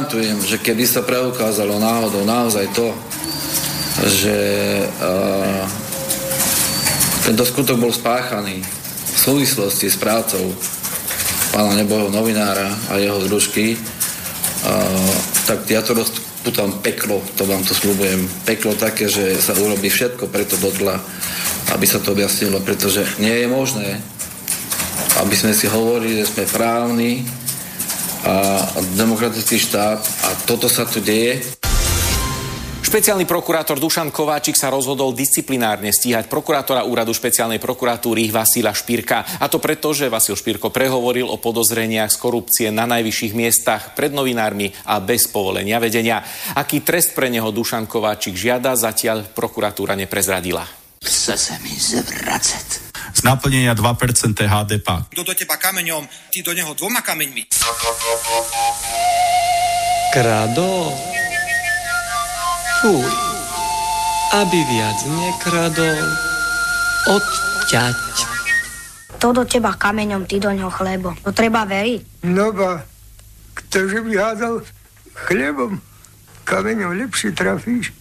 garantujem, že keby sa preukázalo náhodou naozaj to, že uh, tento skutok bol spáchaný v súvislosti s prácou pána neboho novinára a jeho zružky, uh, tak ja to rozputam peklo, to vám to slúbujem. Peklo také, že sa urobí všetko preto do dla, aby sa to objasnilo, pretože nie je možné, aby sme si hovorili, že sme právni, a demokratický štát a toto sa tu deje. Špeciálny prokurátor Dušan Kováčik sa rozhodol disciplinárne stíhať prokurátora úradu špeciálnej prokuratúry Vasila Špírka. A to preto, že Vasil Špírko prehovoril o podozreniach z korupcie na najvyšších miestach pred novinármi a bez povolenia vedenia. Aký trest pre neho Dušan Kováčik žiada, zatiaľ prokuratúra neprezradila. Chce sa mi zvracať. Z naplnenia 2% HDP. Kto do teba kameňom, ty do neho dvoma kameňmi. Krado? Fuj. Aby viac nekradol, odťať. To do teba kameňom, ty do ňoho chlebo. To treba veriť. No ba, ktože by hádal chlebom, kameňom lepšie trafíš.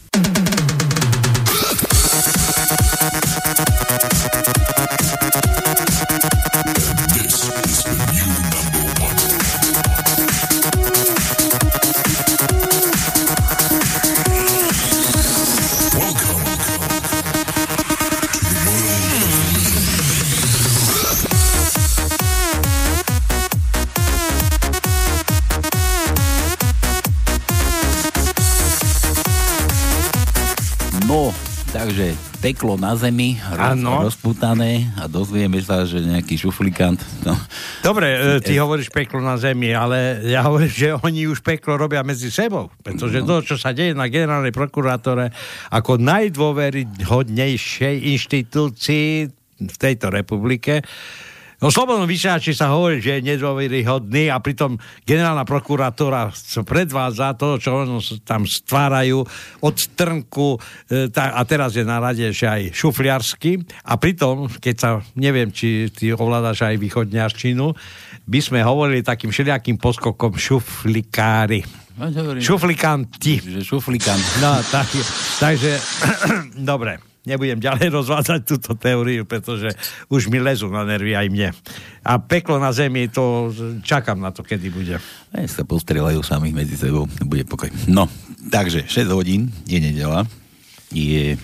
Takže peklo na zemi, Áno. rozputané a dozvieme sa, že nejaký šuflikant. No, Dobre, e, ty hovoríš peklo na zemi, ale ja hovorím, že oni už peklo robia medzi sebou. Pretože to, čo sa deje na generálnej prokurátore ako najdôveryhodnejšej inštitúcii v tejto republike, No slobodnom vysielači sa hovorí, že je nedôveryhodný a pritom generálna prokurátora sa predvádza to, čo tam stvárajú od trnku e, a teraz je na rade ešte aj šufliarsky a pritom, keď sa, neviem, či ty ovládaš aj východňarčinu, by sme hovorili takým všelijakým poskokom šuflikári. Šuflikanti. Že šuflikant. No, tak, takže, dobre, nebudem ďalej rozvádzať túto teóriu, pretože už mi lezú na nervy aj mne. A peklo na zemi, to čakám na to, kedy bude. Aj sa postrelajú sami medzi sebou, bude pokoj. No, takže 6 hodín je nedela, je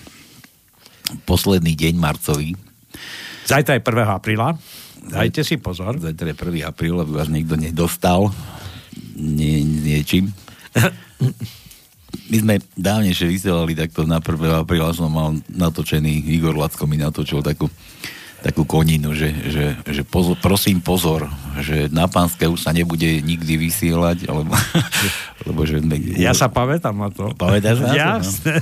posledný deň marcový. Zajtra je 1. apríla. Dajte si pozor. Zajtra je 1. apríl, aby vás niekto nedostal nie, niečím. My sme dávnejšie vysielali takto na 1. apríla, som mal natočený, Igor Lacko mi natočil takú, takú koninu, že, že, že pozor, prosím pozor, že na pánske už sa nebude nikdy vysielať, alebo, lebo že... Ja sa pamätám na to. Pamätáš na to? Jasné.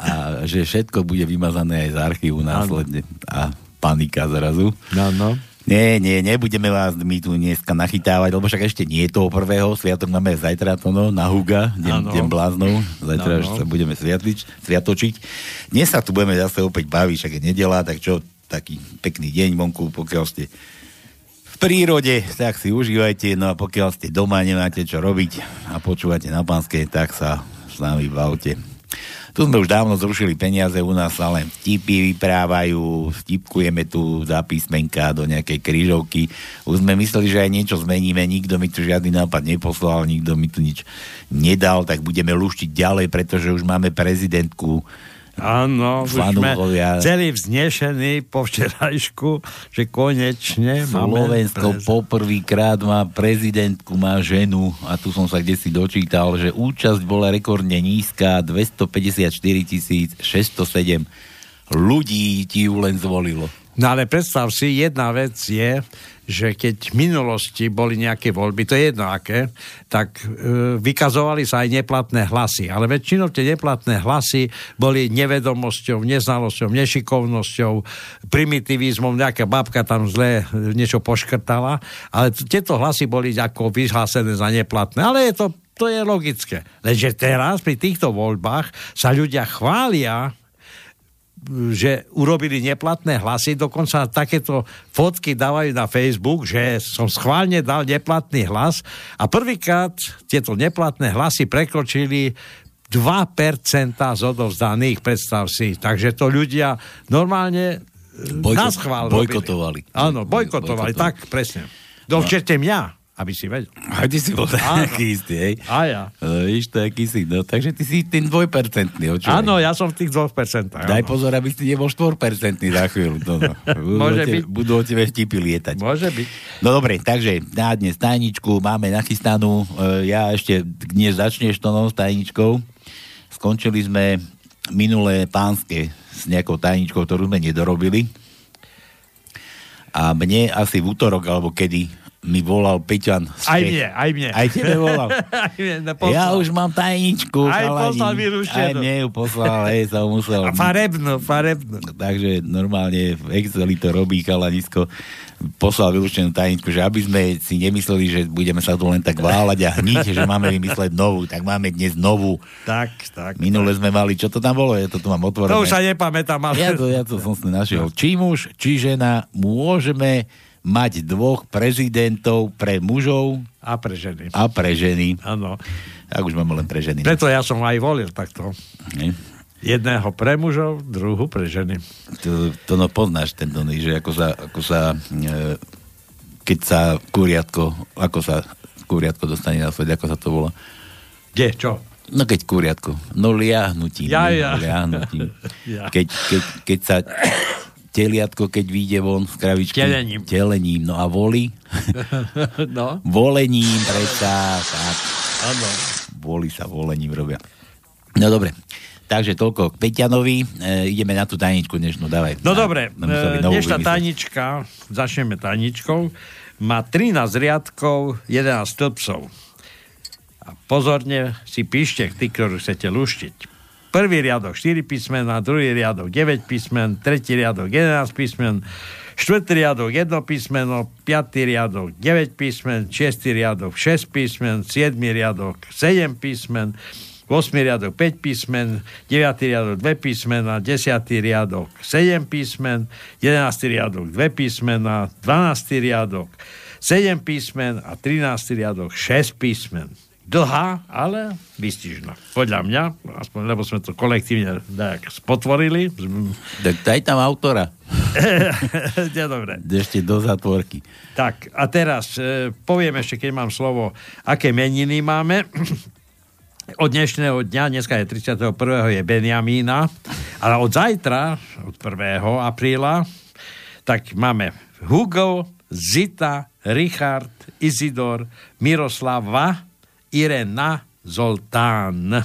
A že všetko bude vymazané aj z archívu následne. A panika zrazu. No, no. Nie, nie, nebudeme vás my tu dneska nachytávať, lebo však ešte nie toho prvého, sviatok máme zajtra to no, na Huga, deň, deň bláznov, zajtra Áno. no, sa budeme sviatlič, sviatočiť. Dnes sa tu budeme zase opäť baviť, však je nedela, tak čo, taký pekný deň vonku, pokiaľ ste v prírode, tak si užívajte, no a pokiaľ ste doma, nemáte čo robiť a počúvate na pánske, tak sa s nami bavte. Tu sme už dávno zrušili peniaze, u nás sa len vtipy vyprávajú, vtipkujeme tu za písmenka do nejakej krížovky. Už sme mysleli, že aj niečo zmeníme, nikto mi tu žiadny nápad neposlal, nikto mi tu nič nedal, tak budeme luštiť ďalej, pretože už máme prezidentku Áno, Fanúchovia. celý vznešený po včerajšku, že konečne. Slovensko poprvýkrát má prezidentku, má ženu a tu som sa kde si dočítal, že účasť bola rekordne nízka, 254 607 ľudí ti ju len zvolilo. No ale predstav si, jedna vec je, že keď v minulosti boli nejaké voľby, to je jedno aké, tak e, vykazovali sa aj neplatné hlasy. Ale väčšinou tie neplatné hlasy boli nevedomosťou, neznalosťou, nešikovnosťou, primitivizmom, nejaká babka tam zle niečo poškrtala, ale tieto hlasy boli ako vyhlásené za neplatné. Ale je to, to je logické. Lenže teraz pri týchto voľbách sa ľudia chvália že urobili neplatné hlasy, dokonca takéto fotky dávajú na Facebook, že som schválne dal neplatný hlas a prvýkrát tieto neplatné hlasy prekročili 2% z odovzdaných, predstav si. Takže to ľudia normálne Bojko- na schvál robili. bojkotovali. Áno, bojkotovali, Bojkotovali. tak, presne. Dovčerte mňa, aby si vedel. A ty si bol taký istý, hej? A ja. No, víš, taký si, no, takže ty si ten dvojpercentný, očo? Áno, ja som v tých 2%. Daj áno. pozor, aby si nebol štvorpercentný za chvíľu. No, no. Budú, Môže tebe, byť. budú o tebe vtipy lietať. Môže byť. No dobre, takže na dnes tajničku máme nachystanú. E, Ja ešte dnes začneš to s tajničkou. Skončili sme minulé pánske s nejakou tajničkou, ktorú sme nedorobili. A mne asi v útorok, alebo kedy mi volal Peťan Aj mne, aj mne. Aj tebe volal. Aj mne Ja poslal. už mám tajničku. Aj chalani. poslal vyrušenú. Aj mne ju poslal, hej, som musel. A farebnú, farebnú. Takže normálne v Exceli to robí chalanisko. Poslal vylúčenú tajničku, že aby sme si nemysleli, že budeme sa tu len tak váľať a hniť, že máme vymysleť novú, tak máme dnes novú. Tak, tak. Minule sme mali, čo to tam bolo? Ja to tu mám otvorené. To už sa nepamätám, ale... Ja to, ja to som si našiel. Či muž, či žena, môžeme mať dvoch prezidentov pre mužov A pre ženy. a pre ženy. Áno. Tak už máme len pre ženy. Preto ja som aj volil takto. Nie? Jedného pre mužov, druhú pre ženy. To, to no poznáš ten Tony, že ako sa, ako sa e, keď sa kuriatko, ako sa kuriatko dostane na svet, ako sa to volá? Kde, čo? No keď kuriatko, no liahnutím. Ja, ja. liahnutím. Ja. Keď, keď, keď sa teliatko, keď vyjde von z kravičky. Telením. Telením, no a voli. No, Volením, predsa, tak. áno. Voli sa volením robia. No dobre. Takže toľko k Peťanovi. E, ideme na tú tajničku dnešnú, dávaj. No Na- dobre, dnešná tajnička, začneme tajničkou, má 13 riadkov, 11 stĺpcov. A pozorne si píšte, tí, ktorí chcete luštiť. Prvý riadok 4 písmena, druhý riadok 9 písmen, tretí riadok 11 písmen, štvrtý riadok 1 písmeno, piatý riadok 9 písmen, šiestý riadok 6 písmen, siedmý riadok 7 písmen, 8. riadok 5 písmen, 9. riadok 2 písmena, 10. riadok 7 písmen, 11. riadok 2 písmena, 12. riadok 7 písmen a 13. riadok 6 písmen. Dlhá, ale výstižná. Podľa mňa, aspoň lebo sme to kolektívne tak spotvorili. Tak daj tam autora. Je dobre. Ešte do zatvorky. Tak, a teraz e, poviem ešte, keď mám slovo, aké meniny máme. Od dnešného dňa, dneska je 31. je Benjamína, ale od zajtra, od 1. apríla, tak máme Hugo, Zita, Richard, Izidor, Miroslava, Irena, Zoltán.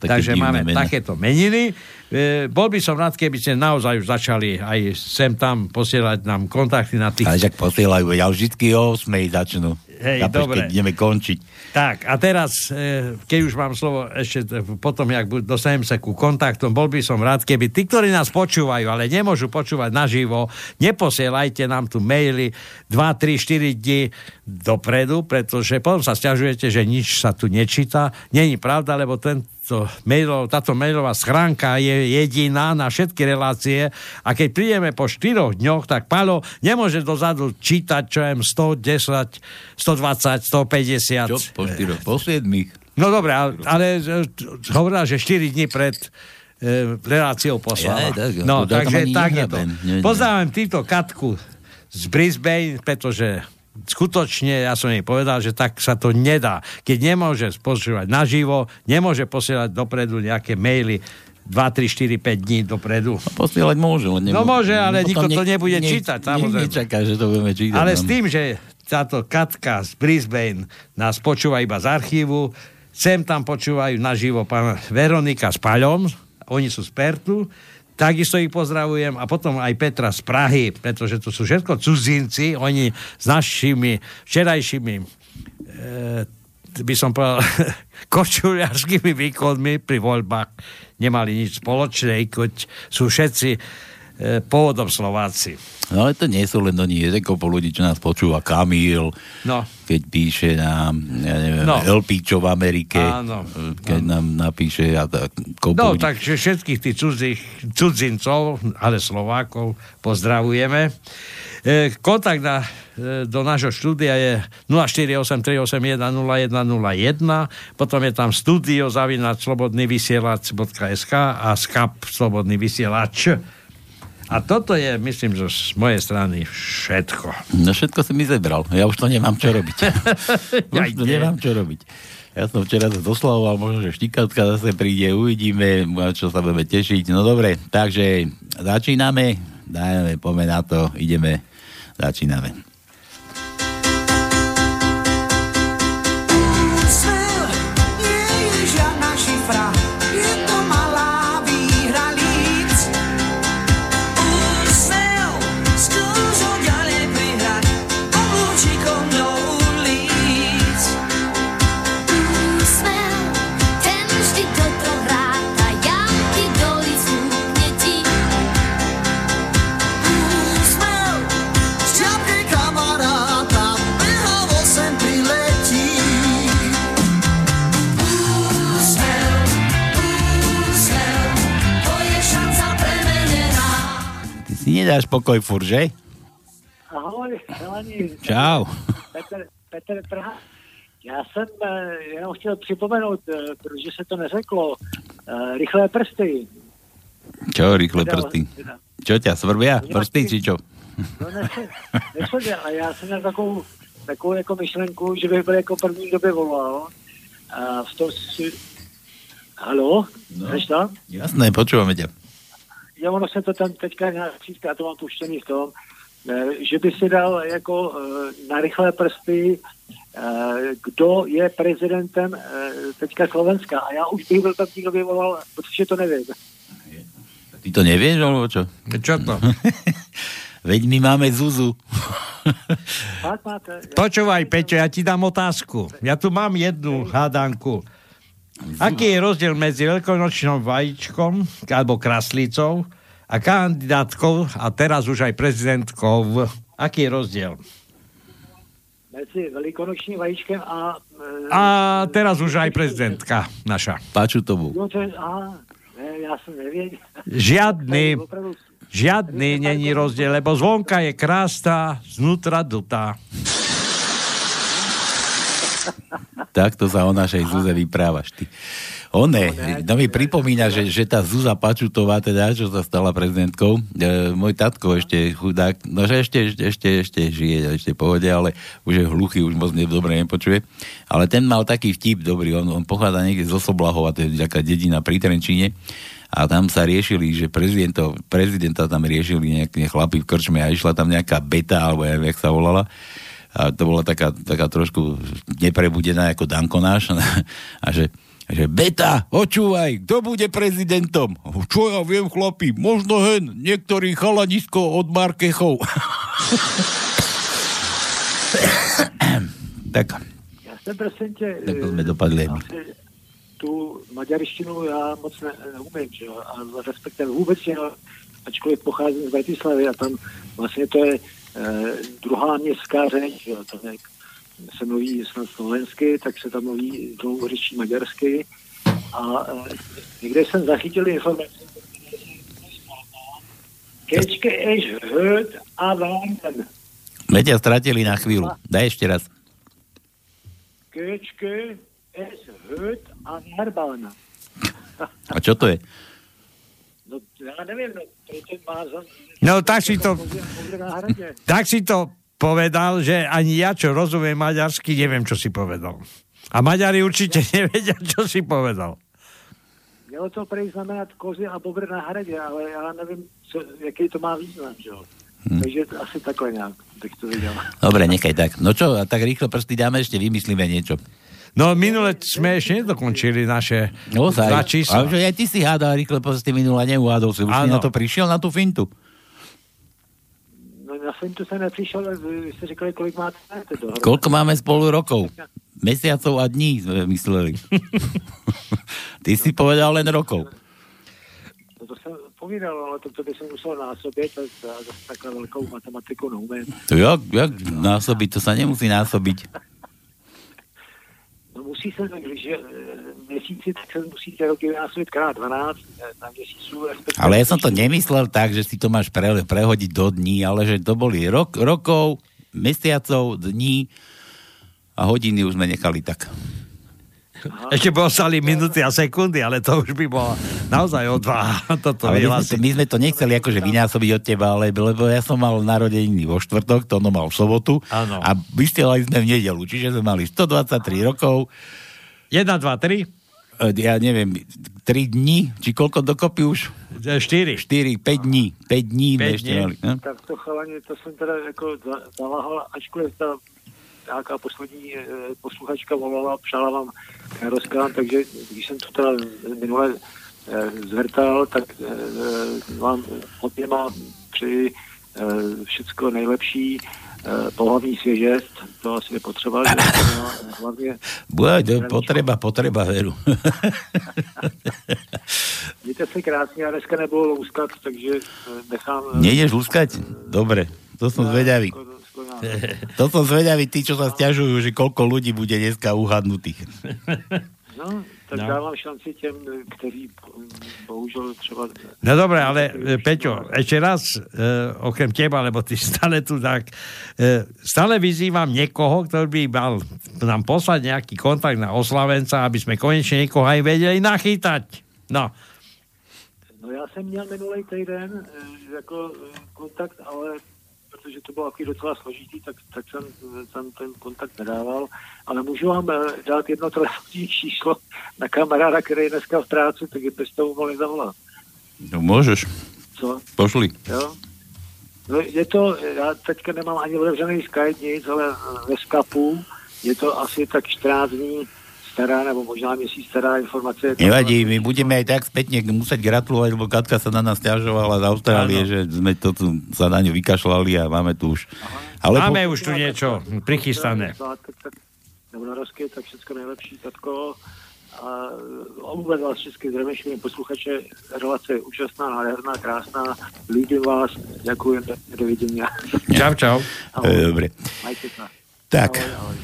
Takže máme mená. takéto meniny. E, bol by som rád, keby ste naozaj už začali aj sem tam posielať nám kontakty na tých Ale však posielajú, ja už vždy o 8 začnú. Hej, Chápeš, dobre. Keď ideme končiť. Tak, a teraz, e, keď už mám slovo ešte t- potom, jak dostanem sa ku kontaktom, bol by som rád, keby tí, ktorí nás počúvajú, ale nemôžu počúvať naživo, neposielajte nám tu maily 2, 3, 4 dní dopredu, pretože potom sa stiažujete, že nič sa tu nečíta. Není pravda, lebo tento mailov, táto mailová schránka je jediná na všetky relácie a keď prídeme po 4 dňoch, tak Palo nemôže dozadu čítať, čo je 110, 120, 150. Čo? Po štyroch, po siedmých. No dobre, ale, ale e, hovorila, že 4 dní pred e, reláciou poslala. Jaj, tak, no, to takže tak je to. Pozdravujem týmto Katku z Brisbane, pretože skutočne, ja som jej povedal, že tak sa to nedá. Keď nemôže spočívať naživo, nemôže posielať dopredu nejaké maily, 2, 3, 4, 5 dní dopredu. Posielať môže, len No môže, ale nikto to nebude čítať, samozrejme. Nečaká, že to budeme čítať. Ale no. s tým, že táto Katka z Brisbane nás počúva iba z archívu, sem tam počúvajú naživo pán Veronika s Paľom, oni sú z Pertu, takisto ich pozdravujem. A potom aj Petra z Prahy, pretože to sú všetko cudzinci, oni s našimi včerajšími e, by som povedal, kočuliarskými výkonmi pri voľbách nemali nič spoločné, keď sú všetci e, pôvodom Slováci. No ale to nie sú len oni, je kopu ľudí, čo nás počúva, Kamil, No. keď píše nám, ja neviem, No. Elpičo v Amerike, Áno, keď nám napíše a tak, kopu No, ľudí. takže všetkých tých cudzích, cudzincov, ale Slovákov pozdravujeme. E, kontakt na, e, do nášho štúdia je 0483810101, potom je tam studio zavinač slobodnyvysielac.sk a skap slobodný vysielač. A toto je, myslím, že z mojej strany všetko. No všetko si mi zebral, ja už to nemám čo robiť. už to nemám čo robiť. Ja som včera sa doslavoval, možno, že štikatka zase príde, uvidíme, čo sa budeme tešiť. No dobre, takže začíname, dajme, poďme na to, ideme, začíname. Nedáš pokoj fur, že? Ahoj, chalani. Čau. Petr, Petr Praha. Já jsem eh, jenom chtěl připomenout, eh, protože se to neřeklo, eh, rychlé prsty. Čo, rýchle Teda- prsty? teda- Čo ťa svrbia? Prsty, či čo? No ne, neshodě, ale já jsem měl takovou, takovou jako myšlenku, že bych byl jako první, kdo by volal. A v tom si... Halo? No. Tam? Jasné, počúvame ťa. Jo, ono se to tam teďka nějak říká, to mám puštěný v tom, eh, že by si dal jako eh, na rychlé prsty, eh, kdo je prezidentem eh, teďka Slovenska. A já už bych byl první, kdo by volal, protože to nevím. Ty to nevieš, alebo čo? Čo to? Veď my máme Zuzu. Počúvaj, Peťo, ja ti dám otázku. Ja tu mám jednu hádanku. Aký je rozdiel medzi veľkonočnou vajíčkom alebo kraslícou a kandidátkou a teraz už aj prezidentkou? Aký je rozdiel? Mezi velikonočním vajíčkem a... eh, A teraz už aj prezidentka naša. Pačutovú. Jo, to je, aha, ne, já jsem nevěděl. Žiadny, žiadny není rozdiel, lebo zvonka je krásna, znútra dutá. Takto sa o našej Zuze vyprávaš ty. One, no mi pripomína, že, že tá Zuza Pačutová, teda, čo sa stala prezidentkou, e, môj tatko ešte chudák, no že ešte, ešte, ešte, ešte žije, ešte pohode, ale už je hluchý, už moc ne, dobre nepočuje. Ale ten mal taký vtip dobrý, on, on pochádza niekde zo Soblahova, to je taká dedina pri Trenčíne, a tam sa riešili, že prezidenta, prezidenta tam riešili nejaké chlapi v krčme a išla tam nejaká beta, alebo ja jak sa volala, a to bola taká, taká trošku neprebudená ako Danko náš a že, že beta, počúvaj, kto bude prezidentom? Čo ja viem, chlapi, možno hen, niektorý chalanisko od Markechov. tak, já jsem prosím tak to sme eh, dopadli my. asi tu maďarštinu já moc ne, neumím, že jo, a respektive vůbec ne, ačkoliv pocházím z Bratislavy a tam vlastně to je druhá městská řeč, že jo, tam jak se mluví snad slovensky, tak se tam mluví dlouho řečí maďarsky a e, někde jsem zachytil informaci, Kečke eš höd a vámen. My ťa stratili na chvíľu. Daj ešte raz. Kečke eš höd a vámen. A čo to je? Já nevím, no, to má za... No tak si to, tak si to povedal, že ani ja, čo rozumiem maďarsky, neviem, čo si povedal. A Maďari určite nevedia, čo si povedal. mělo to prej znamenat kozy a bobr na hradě, ale já nevím, co, jaký to má význam, že jo. Hmm. Takže asi takhle nějak bych to viděl. Dobre, nechaj tak. No čo, a tak rýchlo prsty dáme, ešte vymyslíme niečo. No minule sme ešte nedokončili naše No, dva čísla. Ale že aj ty si hádal rýchle prsty minule, neuhádol si. Už si Áno. na to prišiel, na tú fintu. No na Fintu jsem nepřišel, ale vy jste říkali, kolik máte dohromady. Koľko máme spolu rokov? Mesiacov a dní sme mysleli. ty si povedal len rokov. No to jsem povídal, ale to, to by jsem musel násobit, to zase takhle velkou matematiku neumím. To jak, jak násobiť? To sa nemusí násobiť. No musí se, když je e, měsíci, tak se musíte roky vynásobit krát 12 e, na respektive- Ale ja som to nemyslel tak, že si to máš pre, prehodiť do dní, ale že to boli rok, rokov, mesiacov, dní a hodiny už sme nechali tak. Ešte by ostali minúty a sekundy, ale to už by bolo naozaj o dva. Toto Ale my sme, to, my sme to nechceli akože vynásobiť od teba, ale, lebo ja som mal narodeniny vo štvrtok, to ono mal v sobotu Áno. a vysielali sme v nedelu, čiže sme mali 123 rokov, 1, 2, 3, e, ja neviem, 3 dní, či koľko dokopy už? 4. 4, 5 dní, 5 dní sme Päť ešte dní. mali. No? Tak to chalani, to jsem teda jako za- zaváhal, ačkoliv ta nějaká poslední e, posluchačka volala, přála vám rozkám, takže když jsem to teda minule e, zvrtal, tak e, vám oběma přeji e, všecko nejlepší, pohlavní svěžest, to asi je potřeba, že? Hlavně Bude, potreba, potreba, veru. mějte se krásně a dneska nebylo louskat, takže nechám... Nejdeš luskať? Dobre, to som zvedavý. To som zvedavý, tí, čo sa stiažujú, že koľko ľudí bude dneska uhadnutých. No, tak No. dávám šanci těm, kteří mm, bohužel třeba... No dobre, ale e, Peťo, ešte raz, e, okrem teba, lebo ty stále tu tak, e, stále vyzývam niekoho, ktorý by mal nám poslať nejaký kontakt na oslavenca, aby sme konečne niekoho aj vedeli nachytať. No, No já jsem měl minulý týden eh, jako eh, kontakt, ale protože to bylo takový docela složitý, tak, tak jsem tam ten kontakt nedával. Ale můžu vám eh, dát jedno telefonní číslo na kamaráda, který je dneska v práci, tak byste mu mohli zavolat. No môžeš, Co? pošli. Jo? No je to, já teďka nemám ani otevřený Skype nic, ale eh, ve Skypeu je to asi tak 14 dní stará, nebo možná měsíc stará informace. Je to- Nevadí, my budeme aj tak spätne musieť gratulovať, lebo Katka sa na nás ťažovala z Austrálie, že sme to tu sa na ňu vykašľali a máme tu už. Ale máme už tu niečo prichystané. Nebo tak všechno nejlepší, tatko. A vůbec vás všechny zdravím, posluchače. Relace je úžasná, nádherná, krásná. Líbím vás, děkuji, dovidění. Čau, čau. E, Dobre. Majte sa. Tak, Ahoj, ahoj.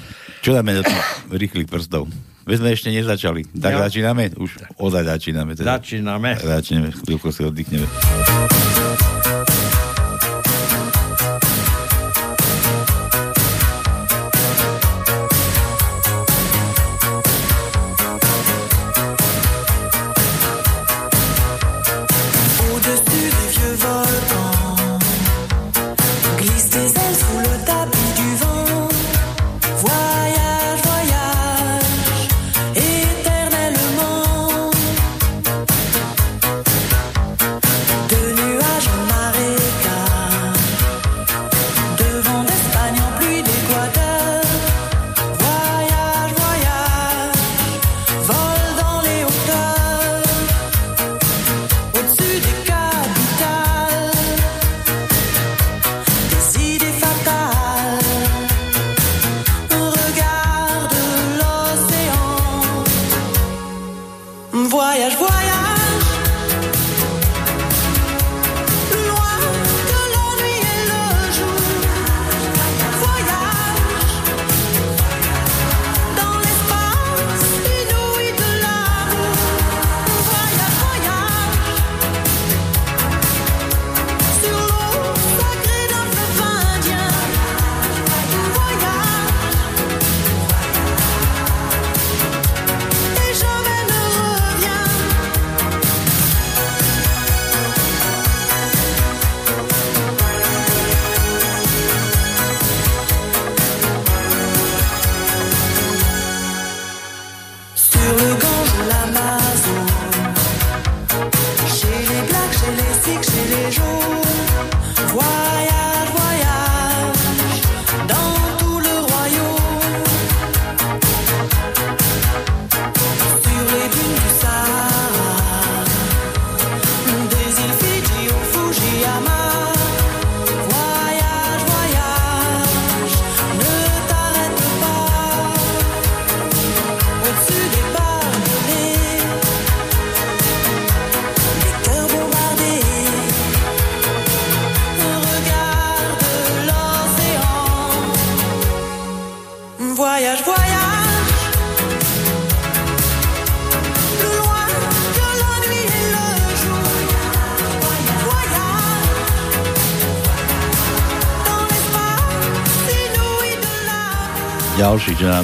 čo dáme do tých rýchlych prstov? My sme ešte nezačali. Tak Jo. začíname? Už ozaj začíname. Teda. Začíname. Začneme, chvíľku si oddychneme.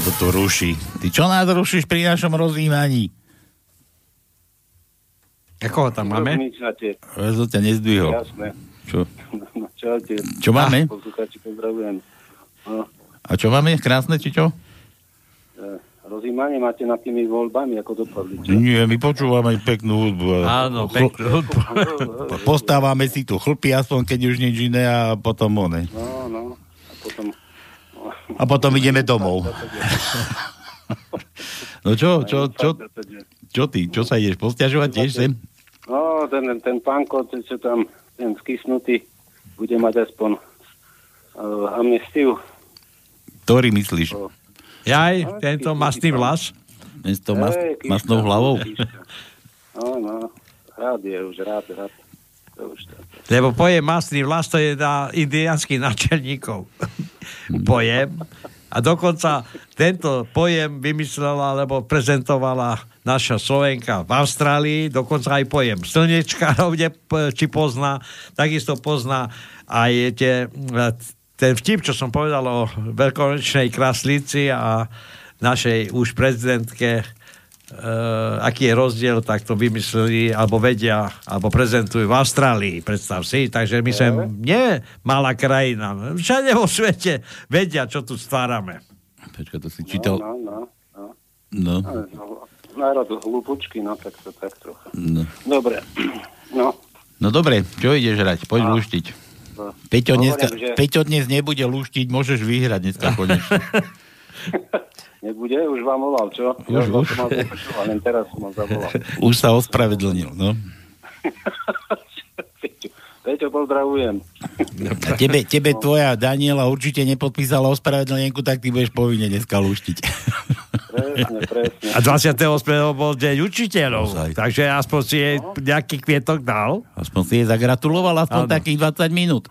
To tu ruší. Ty čo nás rušíš pri našom rozjímaní? Ako ho tam máme? Ja som ťa nezdvihol. Jasné. Čo? No, Čaute. Čo máme? Poslucháči, pozdravujem. No, A čo máme? Krásne, či čo? e, rozímanie máte nad tými voľbami, ako dopadli. čo? Nie, my počúvame peknú hudbu. Áno, peknú hudbu. Postávame si tu chlpy, aspoň keď už nič iné a potom one. No, no. A potom... A potom ideme domov. No čo, čo, čo, čo ty? Čo sa ideš posťažovať tiež sem? No, ten, ten pánko, ten, čo tam, ten skysnutý, bude mať aspoň uh, amnestiu. Ktorý myslíš? Jaj, tento mastný vlas. Ten s tou mas, masnou hlavou? No, no. Rád je už, rád, rád. To už to. Lebo pojem mastný vlas to je na indiánskych načelníkov. pojem. A dokonca tento pojem vymyslela, alebo prezentovala naša Slovenka v Austrálii, dokonca aj pojem p- či pozná, takisto pozná aj tie, ten vtip, čo som povedal o veľkonočnej kraslici a našej už prezidentke Uh, aký je rozdiel, tak to vymysleli, alebo vedia, alebo prezentujú v Austrálii, predstav si. Takže my sme nie malá krajina. Všade vo svete vedia, čo tu stvárame. Počkaj, to si čítal. No, no, no. No, no. no národ hlúpučky, no tak to tak trocha. no. Dobre, no. No dobre, čo ideš hrať? Poď No. lúštiť. No. Peťo, Hovorím, dneska, že- Peťo dnes nebude lúštiť, môžeš vyhrať dneska konečne. Nebude? Už vám volal, čo? Už, ja som už. mal započúval, len teraz som zavolal. Už sa ospravedlnil, no. Peťo, Peťo, pozdravujem. A tebe, tebe tvoja Daniela určite nepodpísala ospravedlnenku, tak ty budeš povinne dneska lúštiť. Presne, presne. A 28. bol deň učiteľov, takže aspoň si jej nejaký kvietok dal. Aspoň si jej zagratuloval aspoň Áno. takých 20 minút.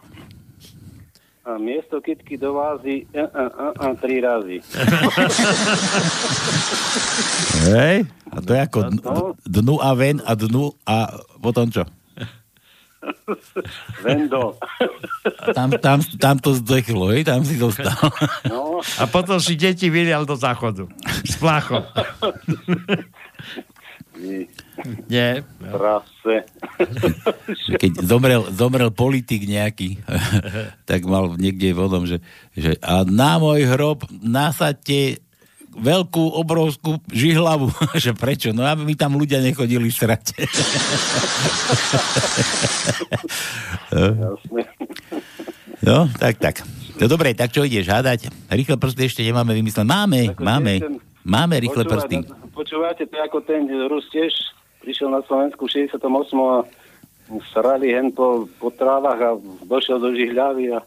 A miesto kytky do vázy, a, a, a, a, tri razy. Hej? A to je ako dnu, dnu a ven a dnu a potom čo? Vendo. Tam, tam, tam to zdechlo, hej? Tam si dostal. No, A potom si deti vylial do záchodu. S pláchom. nie. Nie. Prase. Keď zomrel, zomrel politik nejaký, tak mal niekde vodom, že, že a na môj hrob nasadte veľkú, obrovskú žihlavu. že prečo? No aby mi tam ľudia nechodili srať. Jasne. no, tak, tak. No dobre, tak čo ideš hádať? Rýchle prsty ešte nemáme vymyslené. Máme, máme. Máme rýchle prsty. Počúvate, počúvate, to je ako ten Rus tiež prišiel na Slovensku v 68. a srali hen po, po trávach a došiel do žihľavy a,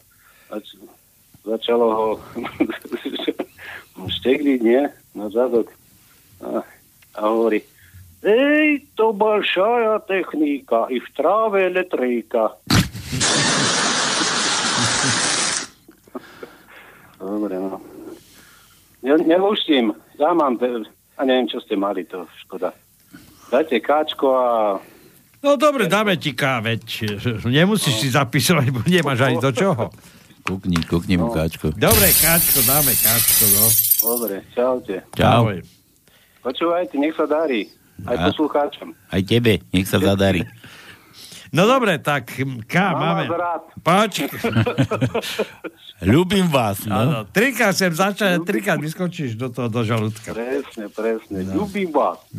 a č- začalo ho štekliť, nie? Na zadok. A, a hovorí, Ej, to большая technika, i v tráve elektrika. Dobre, no. Ne, nelúštim. Ja mám, a neviem, čo ste mali, to škoda. Dajte káčko a No dobre, dáme ti káveť. Nemusíš si zapisovať, bo nemáš ani do čoho. Kukni, kukni mu káčko. Dobre, káčko, dáme káčko, no. dobre, čaute. Čau. Počúvajte, nech sa darí. Aj A? poslucháčom. Aj tebe, nech sa zadarí. No dobre, tak K Mám máme. Poč. Ľúbim vás, Áno, no. trikrát sem začal, trikrát vyskočíš do toho do žalúdka. Presne, presne. Ľubím vás.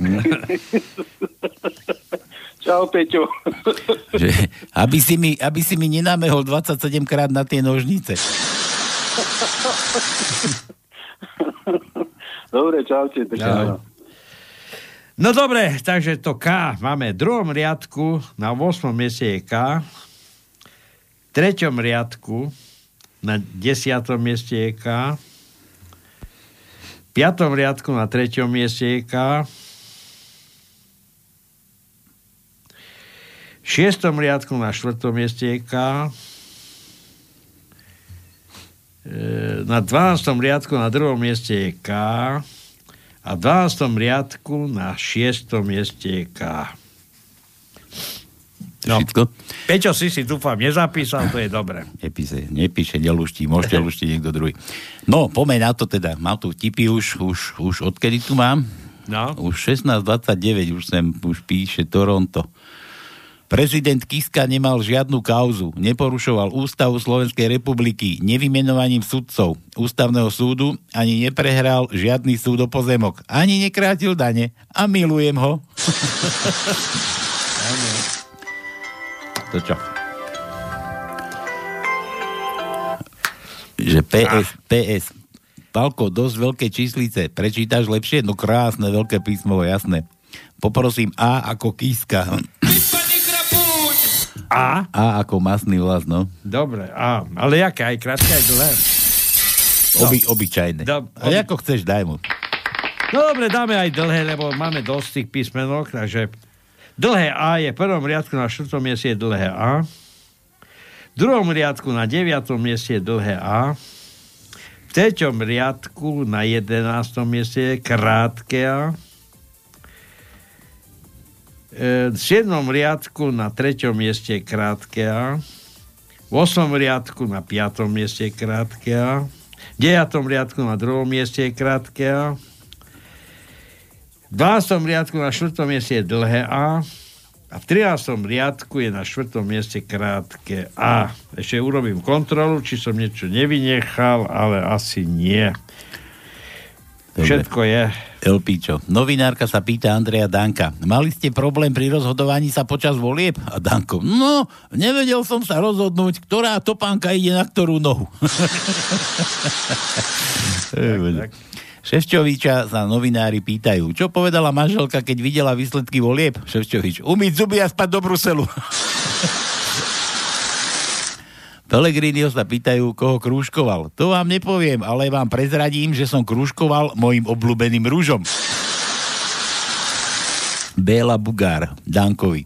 Čau, Peťo. Že, aby, si mi, aby si mi nenamehol 27 krát na tie nožnice. Dobre, čaute. Čau. No dobre, takže to K máme v druhom riadku, na 8. mieste je K, v treťom riadku, na 10. mieste je K, v piatom riadku na treťom mieste je K, v šiestom riadku na štvrtom mieste je K, E, na 12. riadku na druhom mieste je K a v 12. riadku na 6. mieste je K. No. Všetko? Peťo si si dúfam nezapísal, to je dobre. Nepíše, nepíše, neluští, môžete luštiť niekto druhý. No, pomeň na to teda, mám tu vtipy už, už, už odkedy tu mám? No. Už 16.29, už sem, už píše Toronto. Prezident Kiska nemal žiadnu kauzu, neporušoval ústavu Slovenskej republiky nevymenovaním sudcov ústavného súdu, ani neprehral žiadny súd o pozemok, ani nekrátil dane a milujem ho. to čo? Že PS, PS, Palko, dosť veľké číslice. Prečítaš lepšie? No krásne, veľké písmo, jasné. Poprosím A ako Kiska. A? A ako masný vlas, no. Dobre, A. Ale jaké? Aj krátke, aj dlhé? Oby, obyčajné. Dob- A ako chceš, daj mu. No dobre, dáme aj dlhé, lebo máme dosť tých písmenok, takže dlhé A je v prvom riadku na štvrtom mieste je dlhé A. V druhom riadku na deviatom mieste je dlhé A. V treťom riadku na jedenáctom mieste je krátke A. E, v 7. riadku na 3. mieste je krátke A. V 8. riadku na 5. mieste je krátke A. V 9. riadku na 2. mieste je krátke A. V 12. riadku na 4. mieste je dlhé A. A v 13. riadku je na 4. mieste krátke A. Ešte urobím kontrolu, či som niečo nevynechal, ale asi nie. Dobre. Všetko je. Elpičo. Novinárka sa pýta Andreja Danka. Mali ste problém pri rozhodovaní sa počas volieb? A Danko. No, nevedel som sa rozhodnúť, ktorá topánka ide na ktorú nohu. tak, tak. Ševčoviča sa novinári pýtajú, čo povedala manželka, keď videla výsledky volieb? Ševčovič, umyť zuby a spať do Bruselu. Pelegriniho sa pýtajú, koho krúžkoval. To vám nepoviem, ale vám prezradím, že som krúžkoval mojim obľúbeným rúžom. Béla Bugár, Dankovi.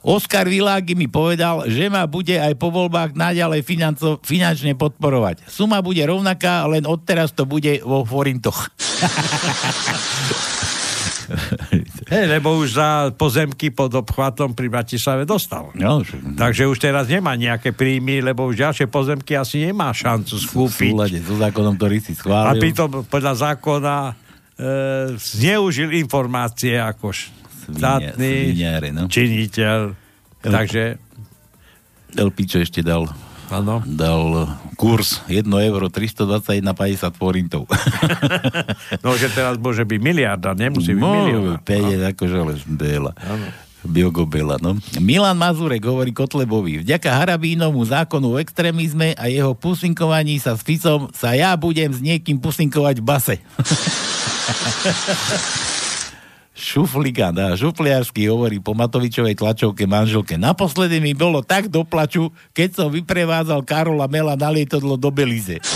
Oskar Világi mi povedal, že ma bude aj po voľbách naďalej financo, finančne podporovať. Suma bude rovnaká, len odteraz to bude vo forintoch. Hej, lebo už za pozemky pod obchvatom pri Bratislave dostal. No, Takže už teraz nemá nejaké príjmy, lebo už ďalšie pozemky asi nemá šancu skúpiť. V súlade so zákonom, ktorý si schválil. A pritom podľa zákona e, zneužil informácie ako štátny no. činiteľ. El, Takže... El Pičo ešte dal Ano. dal kurz 1 euro 321,50 forintov. no, že teraz môže byť miliarda, nemusí byť milión. 5 je akože len Béla. Biogobela, no. Milan Mazurek hovorí Kotlebovi, vďaka Harabínovmu zákonu o extrémizme a jeho pusinkovaní sa s Ficom sa ja budem s niekým pusinkovať v base. Šufligán a šufliarsky hovorí po Matovičovej tlačovke manželke. Naposledy mi bolo tak do plaču, keď som vyprevádzal Karola Mela na lietadlo do Belize.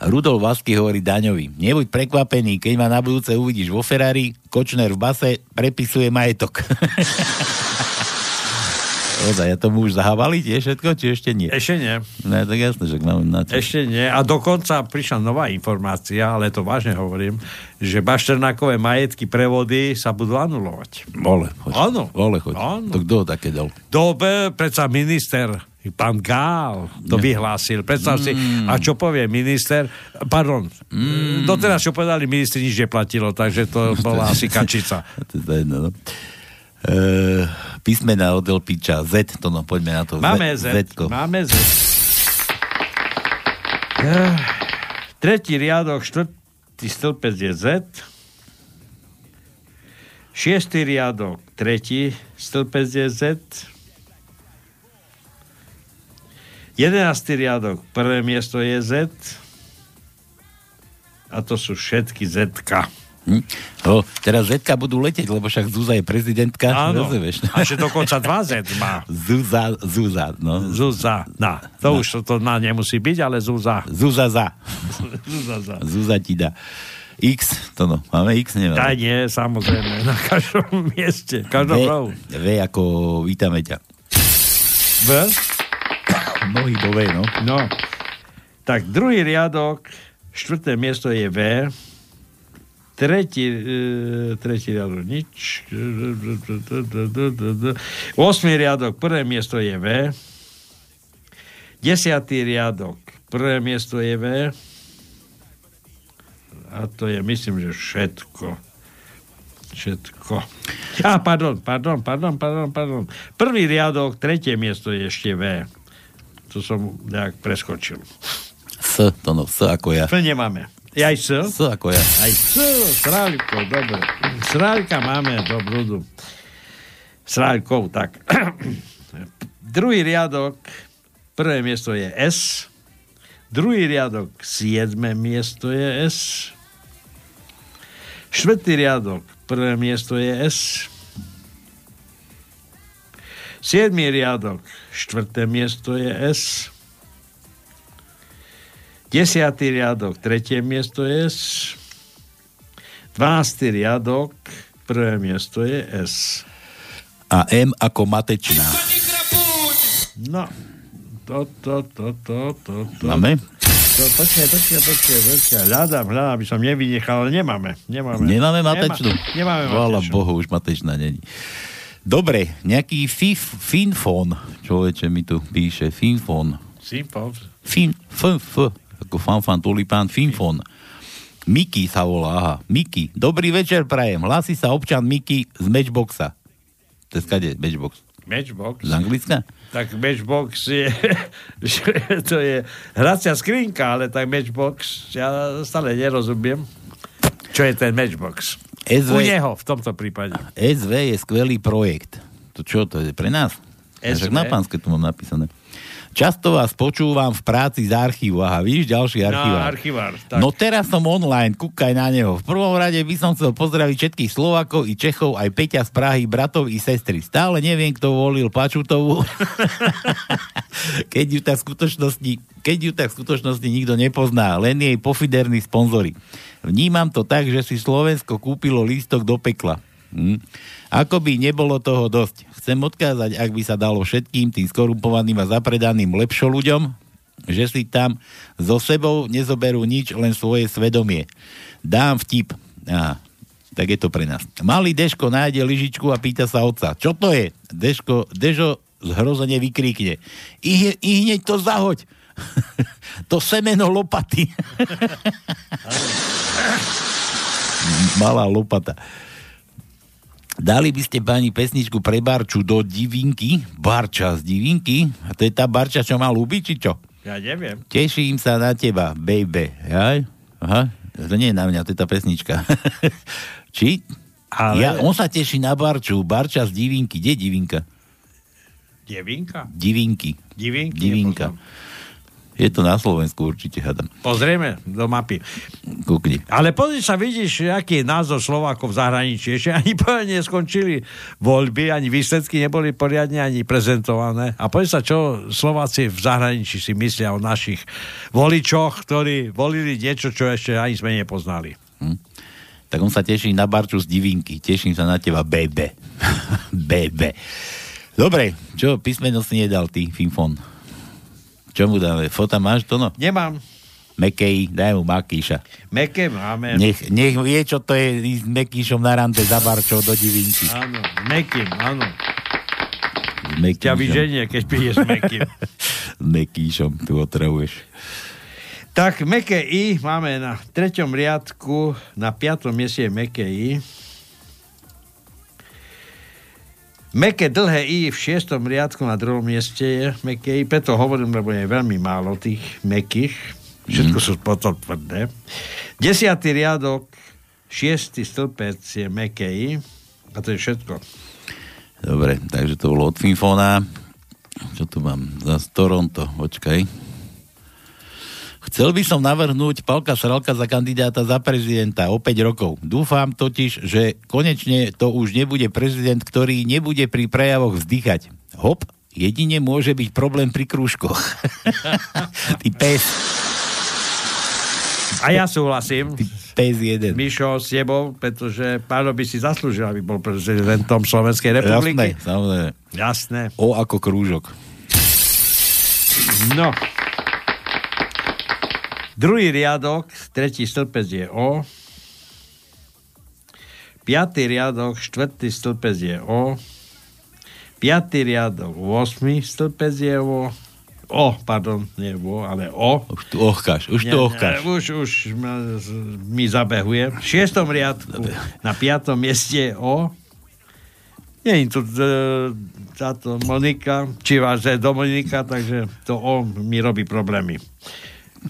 Rudolf Vasky hovorí Daňovi. Nebuď prekvapený, keď ma na budúce uvidíš vo Ferrari, Kočner v base prepisuje majetok. Ozaj, ja tomu už zahavali tie všetko, či ešte nie? Ešte nie. No, tak jasné, že mám na to. Ešte nie. A dokonca prišla nová informácia, ale to vážne hovorím, že bašternákové majetky prevody sa budú anulovať. Vole, choď. Áno. Vole, choď. Áno. To kto také dal? Dobe, predsa minister pán Gál to Ne. vyhlásil. Predstav si, Mm. a čo povie minister, pardon, Mm. doteraz, čo povedali ministri, nič neplatilo, takže to bola asi kačica. to je jedno, no. E, písmena od Elpiča. Z, to no, poďme na to. Máme Z. Z-ko. Máme Z. Tretí riadok, štvrtý stĺpec je Z. Šiestý riadok, tretí stĺpec je Z. Jedenáctý riadok, prvé miesto je Z. A to sú všetky Z. Hm? No, teraz Zetka budú leteť, lebo však Zúza je prezidentka. Áno. Rozumieš? A že dokonca dva Z má. Zúza, Zúza, no. Zúza, na. To už to, na nemusí byť, ale Zúza. Zúza za. Zúza za. Zúza ti dá. X, to no. Máme X, nemáme. Tá nie, samozrejme, na každom mieste, každom v, rohu. v ako vítame ťa. V? Nohy do V, no. No. Tak druhý riadok, štvrté miesto je V. Tretí, e, tretí riadok nič. Osmý riadok, prvé miesto je V. Desiatý riadok, prvé miesto je V. A to je, myslím, že všetko. Všetko. A, pardon, pardon, pardon, pardon, pardon. Prvý riadok, tretie miesto je ešte V. To som nejak preskočil. S, to no, S ako ja. F nemáme. Aj S? S ako ja. Aj S, sráľko, dobre. Sráľka máme do blúdu. Sráľkov, tak. Druhý riadok, prvé miesto je S. Druhý riadok, siedme miesto je S. Štvrtý riadok, prvé miesto je S. Siedmý riadok, štvrté miesto je S. Desiatý riadok, tretie miesto je S. Dvanáctý riadok, prvé miesto je S. A M ako matečná. No, to, to, to, to, to, to. Máme? To, počkaj, počkaj, počkaj, počkaj. Hľadám, hľadám, aby som nevynechal, ale nemáme. Nemáme, Nemáme matečnú? Nemá, nemáme Chvála matečnú. Bohu, už matečná není. Dobre, nejaký fif, finfón, človeče mi tu píše, finfón. Simple. Fin, f, f, ako fanfan, tulipán, finfón. Miki sa volá, aha, Miki. Dobrý večer, prajem. Hlási sa občan Miki z Matchboxa. To je skade, Matchbox. Matchbox. Z Anglicka? Tak Matchbox je, to je hracia skrinka, ale tak Matchbox, ja stále nerozumiem, čo je ten Matchbox. SV... U neho v tomto prípade. SV je skvelý projekt. To čo, to je pre nás? SV? Na pánske tu mám napísané. Často vás počúvam v práci z archívu. Aha, vidíš, ďalší archivár. No, archivár. Tak. No teraz som online, kúkaj na neho. V prvom rade by som chcel pozdraviť všetkých Slovakov i Čechov, aj Peťa z Prahy, bratov i sestry. Stále neviem, kto volil Pačutovú. keď ju tak v skutočnosti, keď ju tak v skutočnosti nikto nepozná, len jej pofiderní sponzory. Vnímam to tak, že si Slovensko kúpilo lístok do pekla. Hm. Ako by nebolo toho dosť. Chcem odkázať, ak by sa dalo všetkým tým skorumpovaným a zapredaným lepšo ľuďom, že si tam so sebou nezoberú nič, len svoje svedomie. Dám vtip. Aha, tak je to pre nás. Malý Deško nájde lyžičku a pýta sa otca, čo to je? Deško, Dežo zhrozene vykríkne. I, I hneď to zahoď. to semeno lopaty. Malá lopata. Dali by ste pani pesničku pre Barču do divinky, Barča z divinky, a to je tá Barča, čo má ľúbiť, či čo? Ja neviem. Teším sa na teba, baby. Jaj? Aha, to nie je na mňa, to je tá pesnička. či? Ale- Ja, on sa teší na Barču, Barča z divinky. Kde je divinka? Divinka? Divinky. Divinky? Divinka. Je to na Slovensku určite, hadam. Pozrieme do mapy. Kúkni. Ale pozri sa, vidíš, aký je názor Slovákov v zahraničí. Ešte ani poriadne neskončili voľby, ani výsledky neboli poriadne ani prezentované. A pozri sa, čo Slováci v zahraničí si myslia o našich voličoch, ktorí volili niečo, čo ešte ani sme nepoznali. Tak on sa teší na Barču z divinky. Teším sa na teba, bebe. bebe. Dobre, čo písmeno si nedal ty, Finfon? Čo mu dáme? Fota máš to no? Nemám. Mekej, daj mu Makíša. Meké máme. Nech, nech vie, čo to je s Mekíšom na rande za Barčou do divinky. Áno, Mekým, áno. Mekíšom. Ťa vyženie, keď piješ Mekým. Mekíšom tu otravuješ. Tak, meké I máme na treťom riadku, na piatom mieste meké I. Meké dlhé I v šiestom riadku na druhom mieste je meké I, preto hovorím, lebo je veľmi málo tých mekých. Všetko sú potom tvrdé. Desiatý riadok, šiestý stĺpec je meké I. A to je všetko. Dobre, takže to bolo od Finfona. Čo tu mám? Za Toronto, počkaj. Chcel by som navrhnúť Palka Sralka za kandidáta za prezidenta o 5 rokov. Dúfam totiž, že konečne to už nebude prezident, ktorý nebude pri prejavoch vzdychať. Hop, jedine môže byť problém pri krúžkoch. Ty pes. A ja súhlasím. Pes jeden. Mišo, s tebou, pretože Pálo by si zaslúžil, aby bol prezidentom Slovenskej republiky. Jasné, samozrejme. Jasné. O ako krúžok. No. Druhý riadok, tretí stĺpec je O. Piatý riadok, štvrtý stĺpec je O. Piatý riadok, 8. stĺpec je O. O, pardon, nie O, ale O. Už tu ochkáš, už tu ochkáš. Už, už mi zabehuje. V šiestom riadku, na piatom mieste je O. Nie je tu e, táto Monika, či vás je Dominika, takže to O mi robí problémy.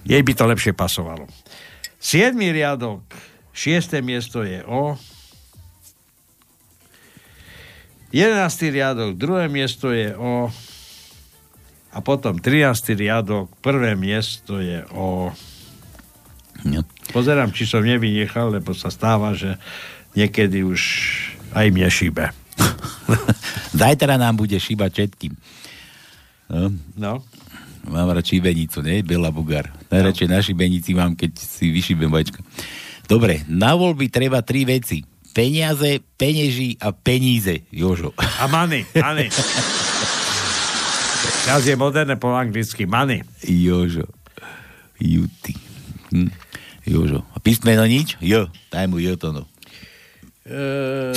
Jej by to lepšie pasovalo. Siedmý riadok, šiesté miesto je O. Jedenáctý riadok, druhé miesto je O. A potom 13. riadok, prvé miesto je O. No. Pozerám, či som nevynechal, lebo sa stáva, že niekedy už aj mne šíbe. Zajtra nám bude šíbať všetkým. No. no. Mám rád šibenicu, ne? Bela Bugár. Najradšej na šibenici mám, keď si vyšibem vačka. Dobre, na voľby treba tri veci. Peniaze, peneži a peníze, Jožo. A money, money. Teraz je moderné po anglicky. Money. Jožo. Juty. Hm. Jožo. A písmeno nič? Jo. Daj mu jo to no. Uh,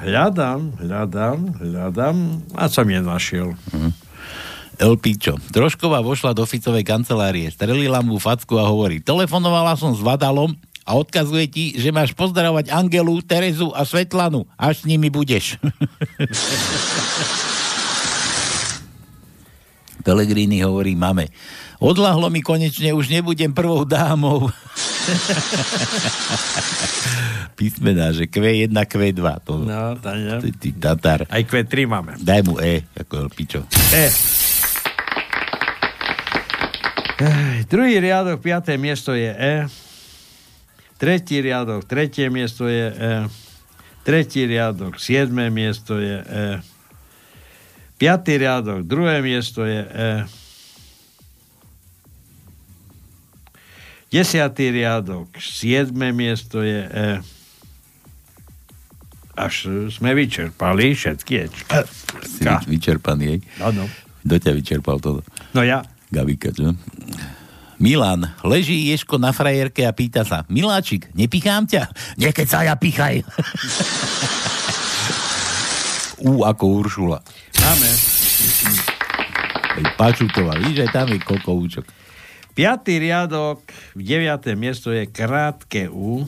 hľadám, hľadám, hľadám a som je našiel. Uh-huh. El Pičo. Trošková vošla do Ficovej kancelárie, strelila mu facku a hovorí, telefonovala som s Vadalom a odkazuje ti, že máš pozdravovať Angelu, Terezu a Svetlanu, až s nimi budeš. Pelegrini hovorí mame, odlahlo mi konečne, už nebudem prvou dámou. Písmená, že Q1, Q2. To, no. Ty, ty Tatar. Aj Q3 máme. Daj mu E, ako pičo. E. Druhý riadok, piaté miesto je E. Tretí riadok, tretie miesto je E. Tretí riadok, siedme miesto je E. Piatý riadok, druhé miesto je E. Desiatý riadok, siedme miesto je E. Až sme vyčerpali všetky Ečka. Si vyčerpaný, jej? Áno. Kto ťa vyčerpal toto? No ja. Gabika, čo? Milan, leží Ješko na frajerke a pýta sa, Miláčik, nepichám ťa? Niekedy sa ja pichaj. U ako Uršula. Máme. Pačutová, víš, aj tam je kokovúčok. Piatý riadok, v deviaté miesto je krátke U.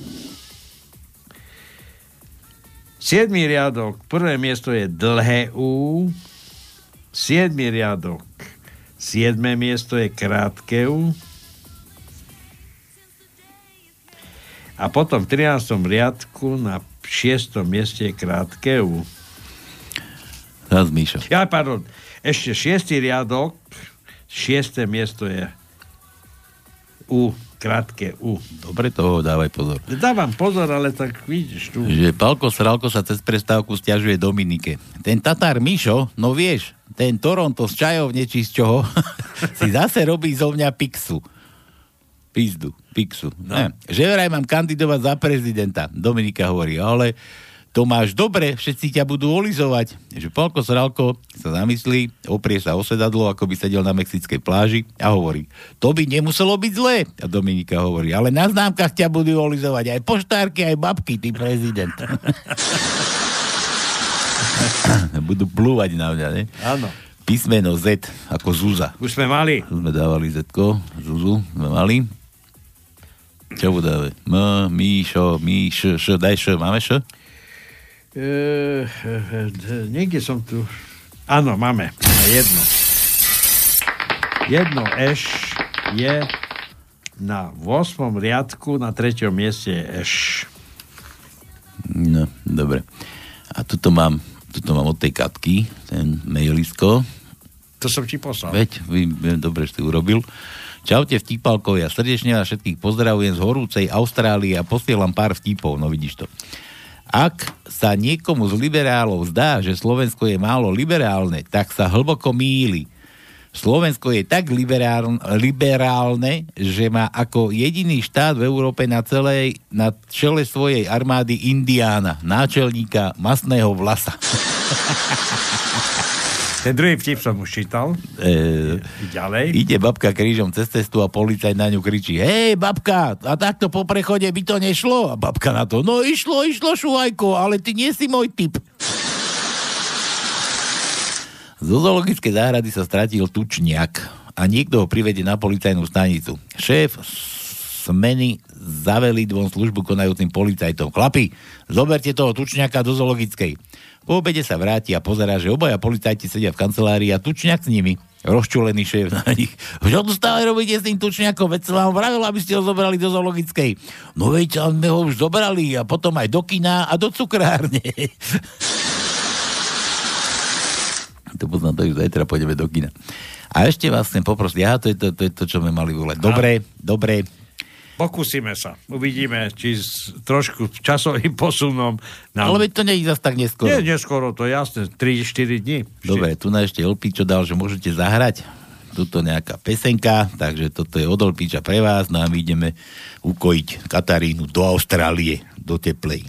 Siedmý riadok, prvé miesto je dlhé U. Siedmý riadok, siedme miesto je krátke U. A potom v 13. riadku na 6. mieste je krátke U. Zas, Míšo. Ja, pardon, ešte šiestý riadok, šiesté miesto je U, krátke U. Dobre toho dávaj pozor. Dávam pozor, ale tak vidíš tu. Že Palko Sralko sa cez prestávku stiažuje Dominike. Ten Tatár Mišo, no vieš, ten Toronto z čajovne či z čoho, si zase robí zo mňa pixu. Pizdu, pixu. No. Ne, že vraj mám kandidovať za prezidenta. Dominika hovorí, ale to máš dobre, všetci ťa budú olizovať. Že Palko Sralko sa zamyslí, oprie sa o sedadlo, ako by sedel na mexickej pláži a hovorí, to by nemuselo byť zlé. A Dominika hovorí, ale na známkach ťa budú olizovať aj poštárky, aj babky, ty prezident. budú plúvať na mňa, ne? Áno. Písmeno Z, ako Zuza. Už sme mali. Už sme dávali Z, Zuzu sme mali. Čo budáme? M, Mi, Šo, Mi, Š, Š, daj Š, máme Š? E, e, niekde som tu... Áno, máme. Jedno. Jedno eš je na 8. riadku na 3. mieste je Eš. No, dobre. A tuto mám, tuto mám od tej Katky, ten mailisko. To som ti poslal. Veď, vy, dobre, si urobil. Čaute vtípalkovia, srdečne vás všetkých pozdravujem z horúcej Austrálie a posielam pár vtipov, no vidíš to. Ak sa niekomu z liberálov zdá, že Slovensko je málo liberálne, tak sa hlboko míli. Slovensko je tak liberálne, liberálne, že má ako jediný štát v Európe na celej, na čele svojej armády Indiána, náčelníka masného vlasa. Ten druhý vtip som už čítal. E, Ďalej. ide babka krížom cez cestu a policajt na ňu kričí Hej, babka, a takto po prechode by to nešlo? A babka na to, no išlo, išlo, šuhajko, ale ty nie si môj typ. Zo zoologické záhrady sa stratil tučniak a niekto ho privedie na policajnú stanicu. Šéf smeny zaveli dvom službu konajúcim policajtom. Chlapi, zoberte toho tučniaka do zoologickej. Po obede sa vráti a pozerá, že obaja policajti sedia v kancelárii a tučniak s nimi. Rozčulený šéf na nich. Čo tu stále robíte s tým tučniakom? Veď som vám vravil, aby ste ho zobrali do zoologickej. No veď, sme ho už zobrali a potom aj do kina a do cukrárne. to poznám, to už zajtra pôjdeme do kina. A ešte vás chcem poprosiť, ja, to je to, to, je to čo sme mali volať. Dobre, dobre, Pokúsime sa. Uvidíme, či s trošku časovým posunom nám... ale veď to nie je zase tak neskoro. Nie, neskoro, to je jasné. 3-4 dní. Dobre, tu na ešte Olpič, čo dal, že môžete zahrať. Tuto nejaká pesenka, takže toto je od Olpiča pre vás, no a my ideme ukojiť Katarínu do Austrálie, do teplej.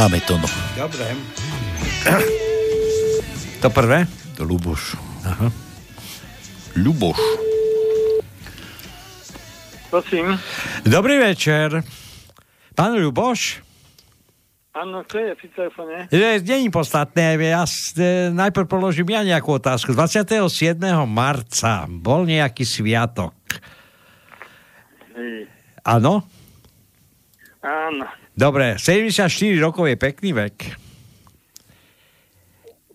Voláme to, no. Dobre. To prvé? To Luboš. Aha. Luboš. Prosím. Dobrý večer. Pán Ľuboš? Áno, to je pri telefóne. Je, není podstatné, ja e, najprv položím ja nejakú otázku. 27. marca bol nejaký sviatok. Áno? Áno. Dobre, 74 rokov je pekný vek.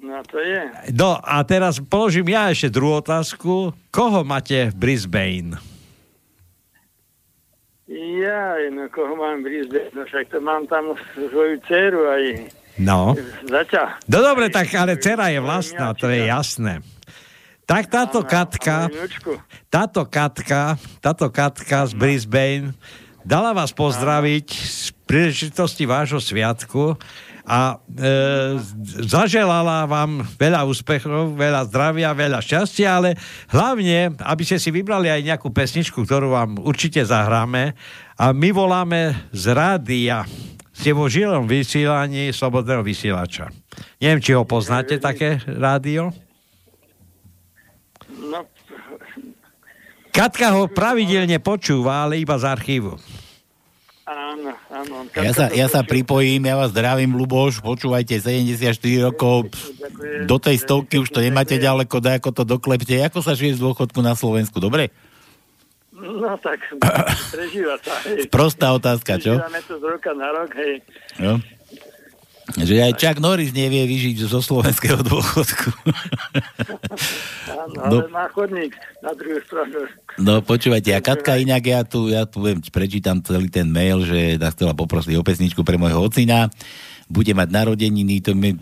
No to je. No a teraz položím ja ešte druhú otázku. Koho máte v Brisbane? Ja, no koho mám v Brisbane, no však to mám tam svoju dceru aj No. zaťa. No dobre, tak ale dcera je vlastná, to je jasné. Tak táto Katka, táto Katka, táto Katka z Brisbane dala vás pozdraviť z príležitosti vášho sviatku a e, zaželala vám veľa úspechov, veľa zdravia, veľa šťastia, ale hlavne, aby ste si vybrali aj nejakú pesničku, ktorú vám určite zahráme a my voláme z rádia. Ste vo žilom vysielaní Slobodného vysielača. Neviem, či ho poznáte, také rádio? No, Katka ho pravidelne počúva, ale iba z archívu. áno, áno. Ja sa, ja sa pripojím, ja vás zdravím, Luboš, počúvajte, 74 rokov, do tej stovky už to nemáte ďaleko, daj ako to doklepte. Ako sa žije z dôchodku na Slovensku, dobre? No tak, prežíva sa. Hej. Prostá otázka, čo? Prežívame to z roka na rok, hej. Jo? Že aj Chuck Norris nevie vyžiť zo slovenského dôchodku. Áno, No. ale má chodník na druhú stranu. No počúvajte, a Katka inak, ja tu, ja tu viem, prečítam celý ten mail, že nás chcela poprosiť o pesničku pre môjho ocina. Bude mať narodeniny, to mi,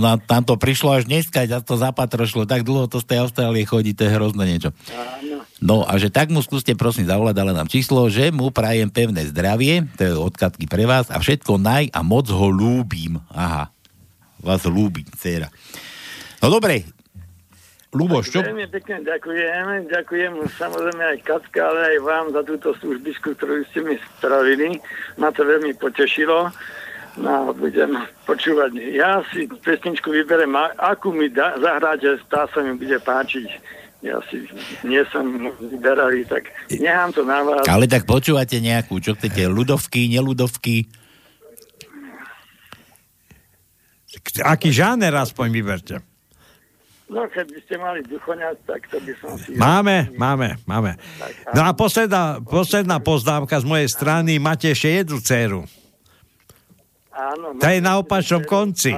nám, nám to prišlo až dneska, za to zapatrošlo, tak dlho to z tej Austrálie chodí, to je hrozné niečo. No a že tak mu skúste prosím zavolať, ale nám číslo, že mu prajem pevné zdravie, to je od Katky pre vás a všetko naj a moc ho ľúbim. Aha, vás ľúbi, dcera. No dobre, Luboš, čo? Veľmi pekne ďakujem. Ďakujem samozrejme aj Katka, ale aj vám za túto službičku, ktorú ste mi spravili. Ma to veľmi potešilo. No, budem počúvať. Ja si pesničku vyberem, akú mi da, zahráte, tá sa mi bude páčiť. Ja si nie som vyberali, tak nechám to na vás. Ale tak počúvate nejakú, čo chcete, ľudovky, neludovky? Aký žáner aspoň vyberte? No, keď by ste mali duchoňať, tak to by som si... Máme, máme, máme. No a posledná, posledná poznámka z mojej strany. Máte ešte jednu dceru. Áno. Tá je na opačnom konci.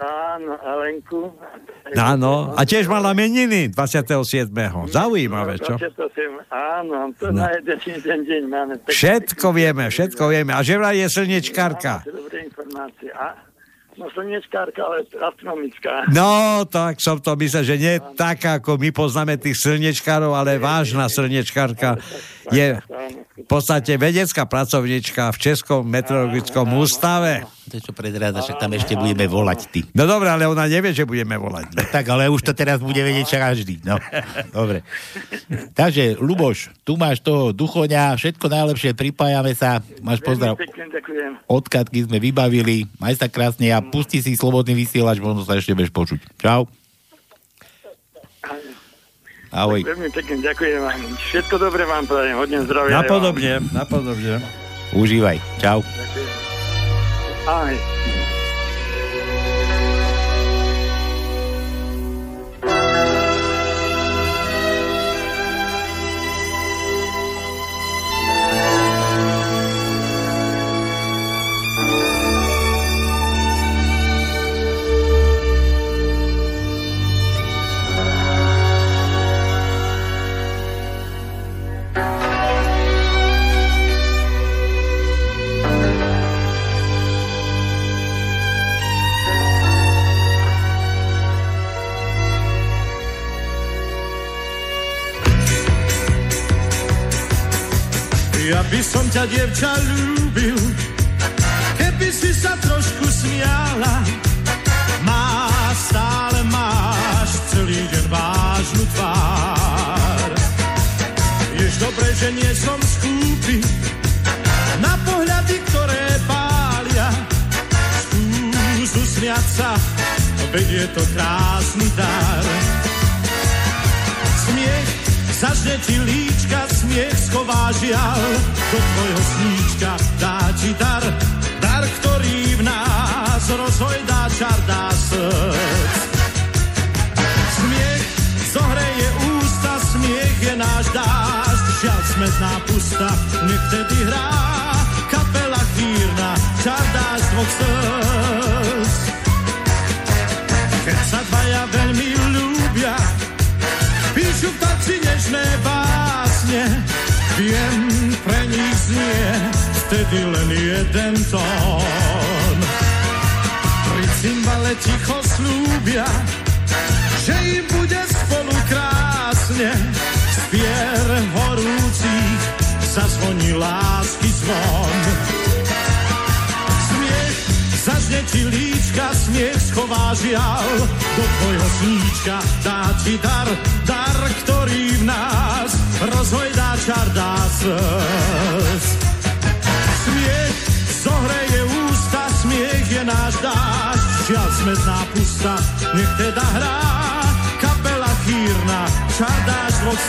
Áno, Alenku. Áno. A tiež mala meniny 27. Zaujímavé, čo? 27, áno, to No. na jeden, jeden deň máme. Všetko vieme, všetko vieme. A že vraj je slnečkárka. Dobré informácie. No slnečkárka, ale astronomická. No, tak som to myslel, že nie taká, ako my poznáme tých slnečkárov, ale vážna slnečkárka je v podstate vedecká pracovnička v Českom meteorologickom ústave. To je čo predráda, že tam ešte budeme volať ty. No dobre, ale ona nevie, že budeme volať. No tak, ale už to teraz bude vedieť každý. No, dobre. Takže, Luboš, tu máš toho duchoňa, všetko najlepšie, pripájame sa. Máš pozdrav. Veľmi pekne ďakujem. Od Katky sme vybavili. Maj sa krásne a pusti si slobodný vysielač, možno sa ešte budeš počuť. Čau. Ahoj. Veľmi pekne ďakujem vám. Všetko dobré vám prajem. Hodne zdravia. aj vám. Napodobne, napodobne. Užívaj. Čau. Ďakujem. Aj. Ja by som ťa, dievča, ľúbil, keby si sa trošku smiala. Má, stále máš celý deň vážnu tvár. Vieš dobre, že nie som skúpy na pohľady, ktoré pália. sa, veď je to krásny dar. Zažne ti líčka, smiech schová žial, do tvojho sníčka dá ti dar, dar, ktorý v nás rozhojdá čar, dá srdc. Smiech zohreje ústa, smiech je náš dážď, žiaľ smetná pusta, nech vtedy hrá kapela chýrna, čar dáš dvoch srdc. Viem, pre nich znie vtedy len jeden tón. Pri cymbale ticho slúbia, že im bude spolu krásne, spier horúcich zazvoní lásky zvon. Zažne ti líčka, smiech schová žial, do tvojho sníčka dá ti dar, dar, ktorý v nás rozhojdá čar, dá slz. Smiech zohreje ústa, smiech je náš dážď, žiaľ smetná pusta, nech teda hrá. Kapela chýrna, čar dáš dvoch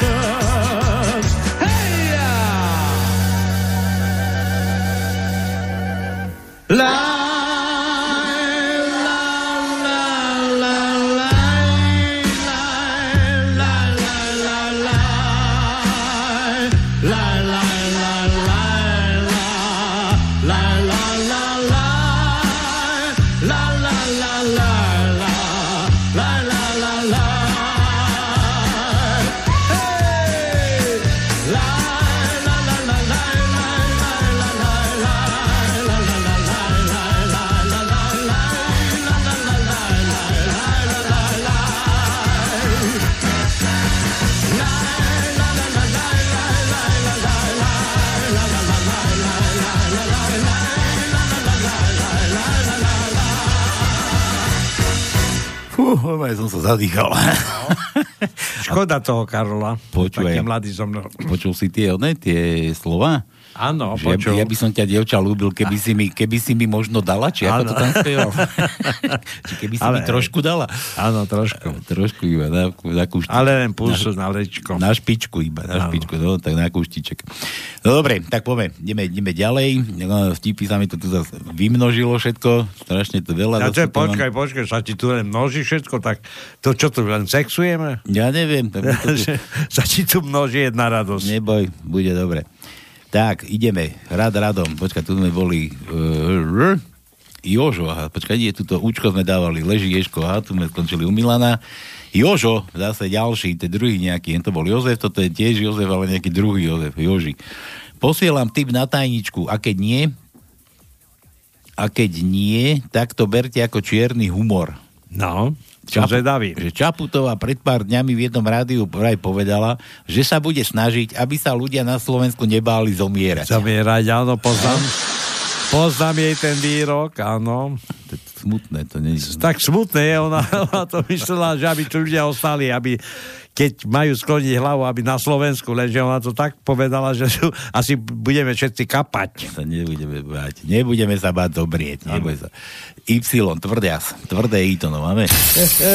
Fú, normálne som sa zadýchal. Škoda toho Karola. Počúvaj, Taký ja- mladý som. no. Počul si tie, one, tie slova? Áno, Že počul. ja by som ťa, dievča, ľúbil, keby si mi, keby si mi možno dala, či ako Áno. to tam spieval? či keby si Ale- mi trošku dala? Áno, trošku. Trošku iba, na, na kúštiček. Ale len pulsu na lečko. Na špičku iba, na Áno. špičku, no, tak na kúštiček. No dobre, tak poďme, ideme, ideme ďalej. No, Vtipy sa mi to tu zase vymnožilo všetko, strašne to veľa. Ja to počkaj, počkaj, sa ti tu len množí všetko, tak to čo tu len sexujeme? Ja neviem. To tu... ti tu množí jedna radosť. Neboj, bude dobre. Tak, ideme. Rad radom. Počkaj, tu sme boli... Uh, Jožo, aha, počkaj, nie, tuto účko sme dávali, leží Ješko, aha, tu sme skončili u Milana. Jožo, zase ďalší, ten druhý nejaký, to bol Jozef, toto je tiež Jozef, ale nejaký druhý Jozef, Joži. Posielam tip na tajničku, a keď nie, a keď nie, tak to berte ako čierny humor. No, som zvedavý. Že Čaputová pred pár dňami v jednom rádiu vraj povedala, že sa bude snažiť, aby sa ľudia na Slovensku nebáli zomierať. Zamierať, áno, poznám. Poznám jej ten výrok, áno. To je smutné, to nie je... Tak smutné je, ona, ona to myslela, že aby tu ľudia ostali, aby keď majú skloniť hlavu, aby na Slovensku, lenže ona to tak povedala, že tu asi budeme všetci kapať. Sa nebudeme báť. Nebudeme sa báť zobrieť. Neboj sa. Y, tvrdias. Tvrdé I to, no máme. E, e,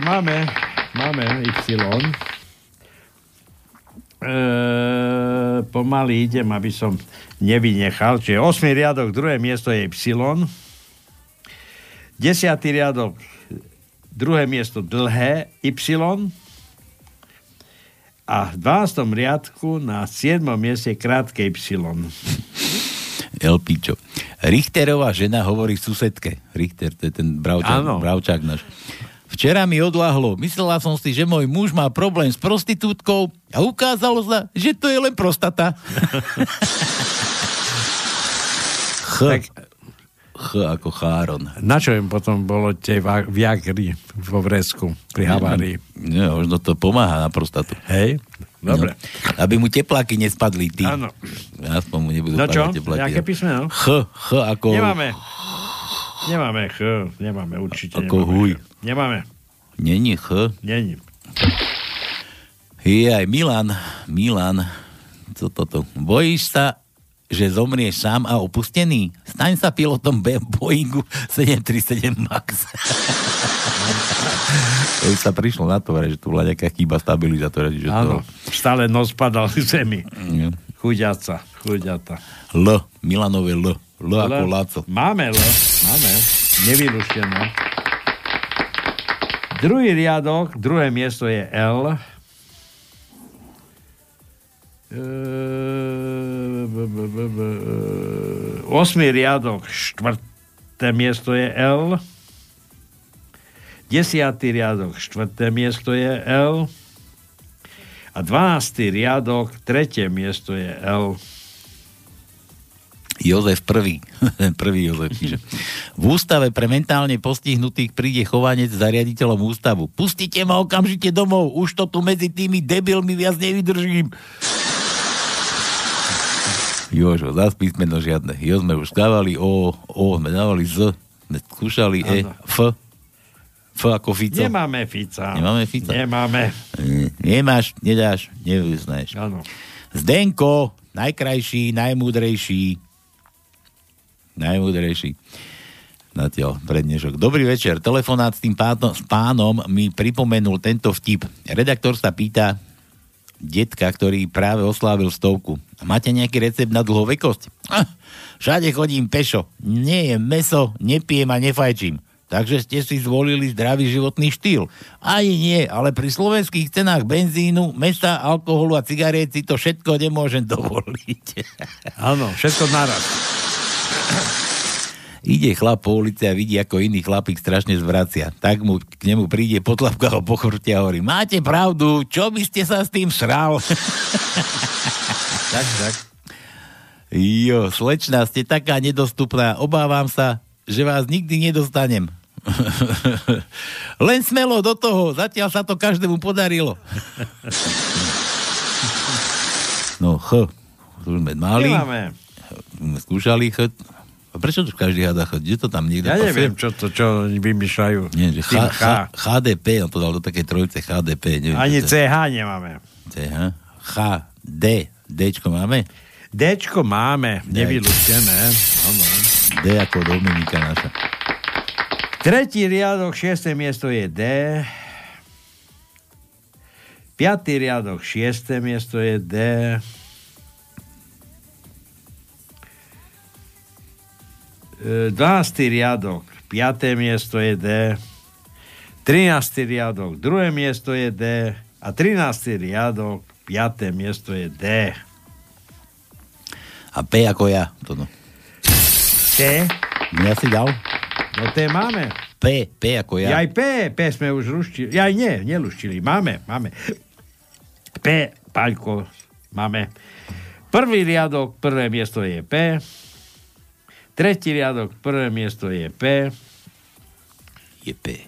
máme, máme Y. E, pomaly idem, aby som nevynechal. Čiže 8. riadok, druhé miesto je Y. 10. riadok, druhé miesto dlhé Y. A v 12. riadku na 7. mieste krátke Y. Elpičo. Richterová žena hovorí susedke. Richter, to je ten bravčák, bravčák náš. Včera mi odláhlo. Myslela som si, že môj muž má problém s prostitútkou a ukázalo sa, že to je len prostata. Ch. Ch ako cháron. Na čo im potom bolo tie viagry vo Vresku pri havárii? Nie, možno to pomáha na prostatu. Hej, dobre. No, aby mu tepláky nespadli, ty. Áno. Aspoň mu nebudú No čo? tepláky. Jaké písmeno? Ch, ch ako... Nemáme. Nemáme ch, nemáme určite. Ako nemáme huj. Nemáme. Není ch. Není. Je aj Milan, Milan, co toto? Bojíš sa, že zomrieš sám a opustený? Staň sa pilotom B- Boeingu 737 MAX. to už sa prišlo na to, že tu bola nejaká chyba stabilizátora. Že Áno, stále nos padal k zemi. to... Chuďaca, chuďata. L, Milanové L. L ako L. Laco. Máme L, máme. Nevyluštené. Druhý riadok, druhé miesto je L. Eee, b- b- b- b- Osmý riadok, štvrté miesto je L. Desiatý riadok, štvrté miesto je L. A dvanáctý riadok, tretie miesto je L. Jozef prvý. Prvý Jozef. Čiže v ústave pre mentálne postihnutých príde chovanec za riaditeľom ústavu. Pustite ma okamžite domov, už to tu medzi tými debilmi viac nevydržím. Jožo, zás písmeno žiadne. Jo sme už dávali O, O sme dávali Z, sme skúšali E. F. F ako Fico. Nemáme Fica. Nemáme Fica? Nemáme. Nemáš, nedáš, nevyznaješ. Áno. Zdenko, najkrajší, najmúdrejší. Najmúdrejší. Zatiaľ prednešok. Dobrý večer. Telefonát s tým pánom, s pánom mi pripomenul tento vtip. Redaktor sa pýta detka, ktorý práve oslávil stovku. Máte nejaký recept na dlhovekosť? Ah, všade chodím pešo. Nie jem meso, nepijem a nefajčím. Takže ste si zvolili zdravý životný štýl. Ani nie, ale pri slovenských cenách benzínu, mesa, alkoholu a cigariet si to všetko nemôžem dovoliť. Áno, všetko naraz. Ide chlap po ulici a vidí, ako iný chlapík strašne zvracia. Tak mu k nemu príde potlapka ho po chrbte a hovorí, máte pravdu, čo by ste sa s tým sral? tak, tak. Jo, slečná, ste taká nedostupná, obávam sa, že vás nikdy nedostanem. Len smelo do toho, zatiaľ sa to každému podarilo. No, Ch, to už sme mali. Nemáme. Skúšali Ch. A prečo to každý hada Ch? Kde to tam niekto Ja pasuje? neviem, čo to, čo vymýšľajú. Nie, že H, H, HDP, on to dal do takej trojice HDP. Neviem, Ani to je. CH nemáme. CH, H, D, Dčko máme? Dčko máme, nevylučené. D ako Dominika naša. Tretí riadok, šiesté miesto je D. Piatý riadok, šiesté miesto je D. 12. riadok, piaté miesto je D. 13. riadok, druhé miesto je D. A 13. riadok, piaté miesto je D. A P ako ja. To no. T? Ja si dal? No T máme. P, P ako ja. Aj P, P sme už ruštili. Aj nie, neluštili. Máme, máme. P, Paľko, máme. Prvý riadok, prvé miesto je P. Tretí riadok, prvé miesto je P. Je P.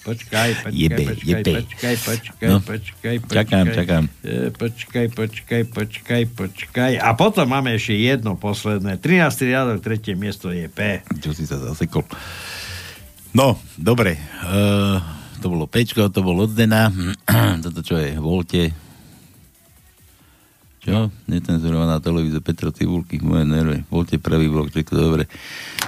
Počkaj, počkaj, Jebe, počkaj, jebe. počkaj, počkaj, No. počkaj, počkaj. Čakám, čakám. E, Počkaj, počkaj, počkaj, počkaj. A potom máme ešte jedno posledné. 13. riadok, tretie miesto je P. Čo si sa zasekol? No, dobre. Uh, to bolo Pčko, to bolo od Zdena. Toto čo je? Volte. Čo? Necenzurovaná televízia Petra Cibulky, moje nervy. Volte prvý blok, všetko dobre.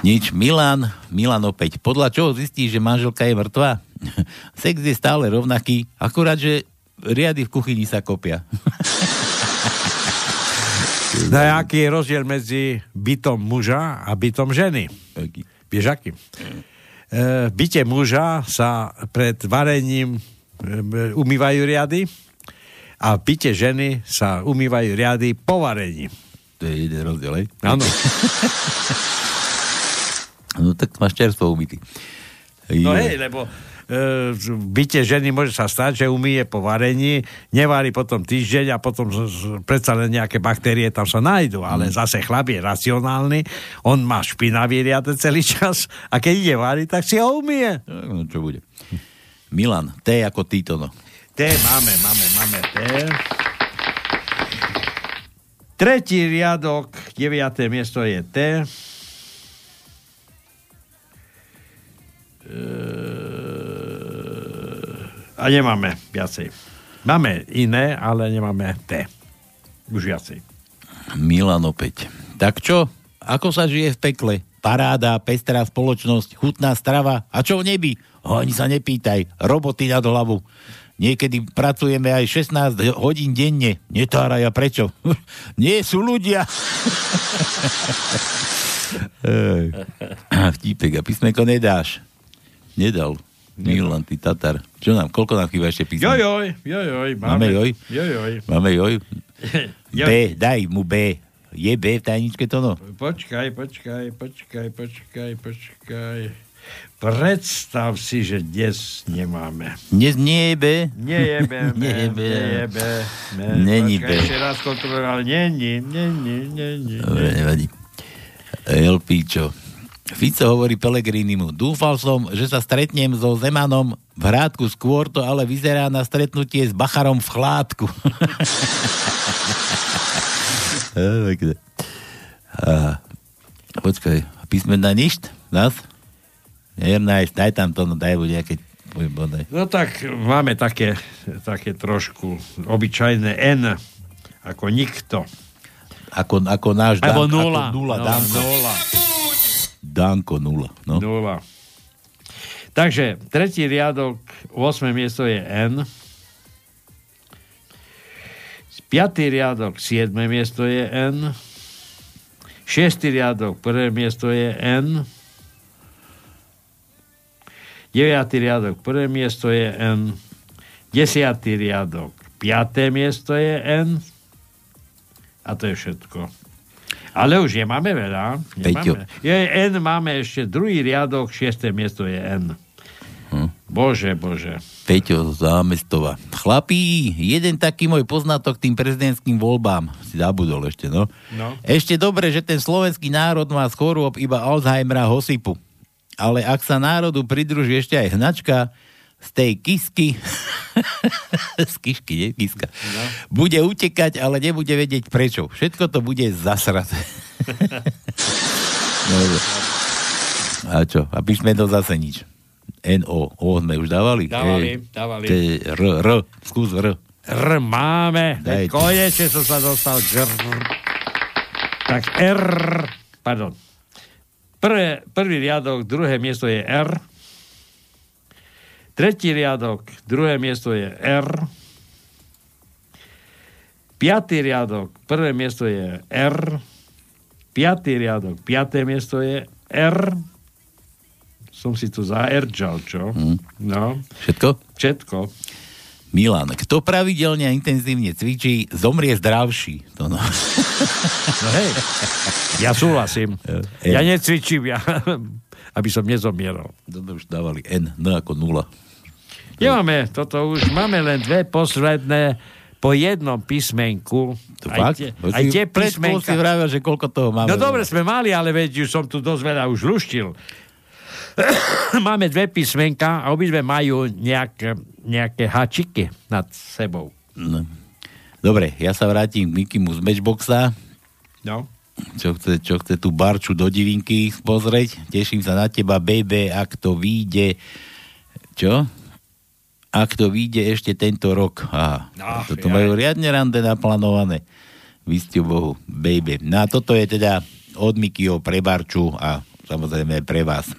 Nič. Milan, Milan opäť. Podľa čoho zistí, že manželka je mŕtva? Sex je stále rovnaký, akurát, že riady v kuchyni sa kopia. No a aký je rozdiel medzi bytom muža a bytom ženy? Aký? Vieš aký? E, v byte muža sa pred varením e, umývajú riady a byte ženy sa umývajú riady po varení. To je jeden rozdiel, hej? Áno. No tak máš čerstvo umytý. No hej, lebo e, v byte ženy môže sa stať, že umýje po varení, nevarí potom týždeň a potom predsa len nejaké baktérie tam sa nájdú, ale zase chlap je racionálny, on má špinavý riade celý čas a keď ide variť, tak si ho umýje. No čo bude. Milan, T ako Tito, no. T máme, máme, máme T. Tretí riadok, deviaté miesto je T. Eee, A nemáme viacej. Máme iné, ale nemáme T. Už viacej. Milan opäť. Tak čo? Ako sa žije v pekle? Paráda, pestrá spoločnosť, chutná strava. A čo v nebi? O, ani sa nepýtaj. Roboty nad hlavu. Niekedy pracujeme aj 16 hodín denne. Netáraj, a prečo? Nie sú ľudia. Vtípek, a písmenko nedáš. Nedal. Milan, ty Tatar. Čo nám, koľko nám chýba ešte písmenko? Jojoj, jojoj, máme. Máme joj? Jojoj. Máme joj? Joj. B, daj mu B. Je B v tajničke to no? Počkaj, počkaj, počkaj, počkaj, počkaj. Predstav si, že dnes nemáme. Dnes nie je B? Nejebeme, Nie je B. nejebe. Není Počkaj, B. ešte raz kontrolujem, ale není, není, není. Dobre, nevadí. Elpíčo. Fico hovorí Pelegrinimu. Dúfal som, že sa stretnem so Zemanom v hrádku skôr to, ale vyzerá na stretnutie s Bacharom v chládku. Počkaj, písmena ništ? Nás? Neviem nájsť, daj tam to, no daj buď nejaké bodaj. No tak máme také, také trošku obyčajné N, ako nikto. Ako, ako náš Alebo Dan- nula. Ako nula, no, Danko. nula. Danko nula. No. Nula. Takže tretí riadok, 8. miesto je N. Piatý riadok, 7. miesto je N. Šiestý riadok, prvé miesto je N. Deviatý riadok, prvé miesto je N. Desiatý riadok, piaté miesto je N. A to je všetko. Ale už nemáme veľa. Peťo. Nemáme. Je N, máme ešte druhý riadok, šiesté miesto je N. Hm. Bože, bože. Peťo Zámestova. Chlapí, jeden taký môj poznatok tým prezidentským voľbám. Si zabudol ešte, no. No. Ešte dobre, že ten slovenský národ má z chorôb iba Alzheimera Hosipu. Ale ak sa národu pridruží ešte aj hnačka z tej kisky, z kišky, nie? Kiska, No. bude utekať, ale nebude vedieť prečo. Všetko to bude zasraté. Dobre. A čo? A písmeno zase nič. N-O. O sme už dávali? Dávali, E, dávali. T, R, R. Skús R. R máme. Konečne som sa dostal k R. Tak R. Pardon. Prvé, prvý riadok, druhé miesto je R. Tretí riadok, druhé miesto je R. Piatý riadok, prvé miesto je R. Piatý riadok, piaté miesto je R. Som si tu zaerčal, čo? No. Všetko? Všetko. Milan, kto pravidelne a intenzívne cvičí, zomrie zdravší. To no. No hej, ja súhlasím. Ja necvičím, ja, aby som nezomieral. Dobre, už dávali N, N ako nula. Nemáme toto už, máme len dve posledné po jednom písmenku. To fakt? tie, Bo aj tie chvíľou si písmenka. vravel, že koľko toho máme. No dobre, sme mali, ale veď už som tu dosť veľa už luštil. máme dve písmenka a obidve majú nejaké, nejaké hačiky nad sebou. No. Dobre, ja sa vrátim k Mikimu z Matchboxa. No. Čo chce, čo chce tú barču do divinky pozrieť. Teším sa na teba, baby, ak to vyjde. Čo? Ak to vyjde ešte tento rok. Aha, Ach, toto jaj. majú riadne rande naplánované. Vystiu Bohu, baby. No a toto je teda od Mikyho pre Barču a samozrejme pre vás.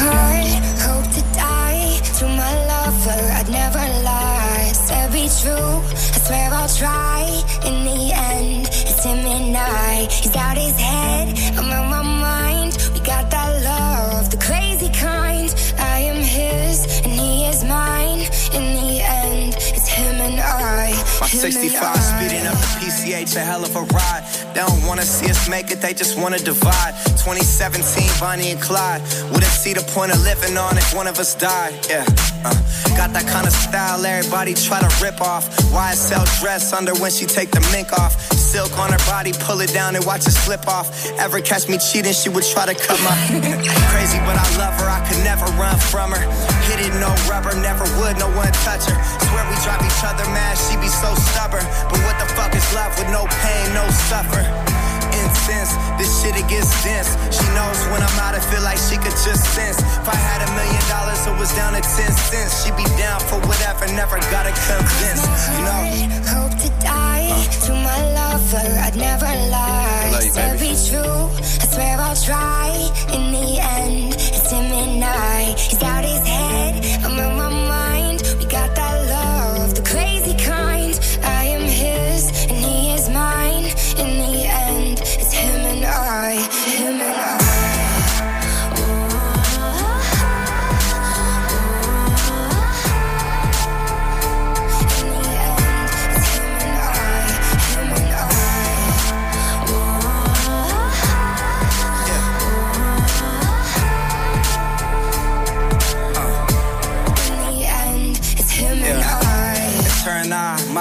Heart, hope to die. To my lover, I'd never lie. Said be true, I swear I'll try. In the end, it's him and I. He's out his head, I'm on my mind. We got that love, the crazy kind. I am his, and he is mine. In the end, it's him and I. My 65 speeding up the PCH, a hell of a ride. Don't wanna see us make it, they just wanna divide. 2017, Bonnie and Clyde. Wouldn't see the point of living on if one of us died. Yeah, uh, got that kind of style everybody try to rip off. YSL dress under when she take the mink off. Silk on her body, pull it down and watch it slip off. Ever catch me cheating, she would try to cut my. Crazy, but I love her, I could never run from her. Hit it, no rubber, never would, no one touch her. Swear we drive each other mad, she be so stubborn. But what the fuck is love with no pain, no suffer? Intense. This shit, it gets dense. She knows when I'm out, I feel like she could just sense. If I had a million dollars, it was down to 10 cents. She'd be down for whatever, never gotta convince. You know? Hope to die to my lover. I'd never lie. you, Said be true. I swear I'll try.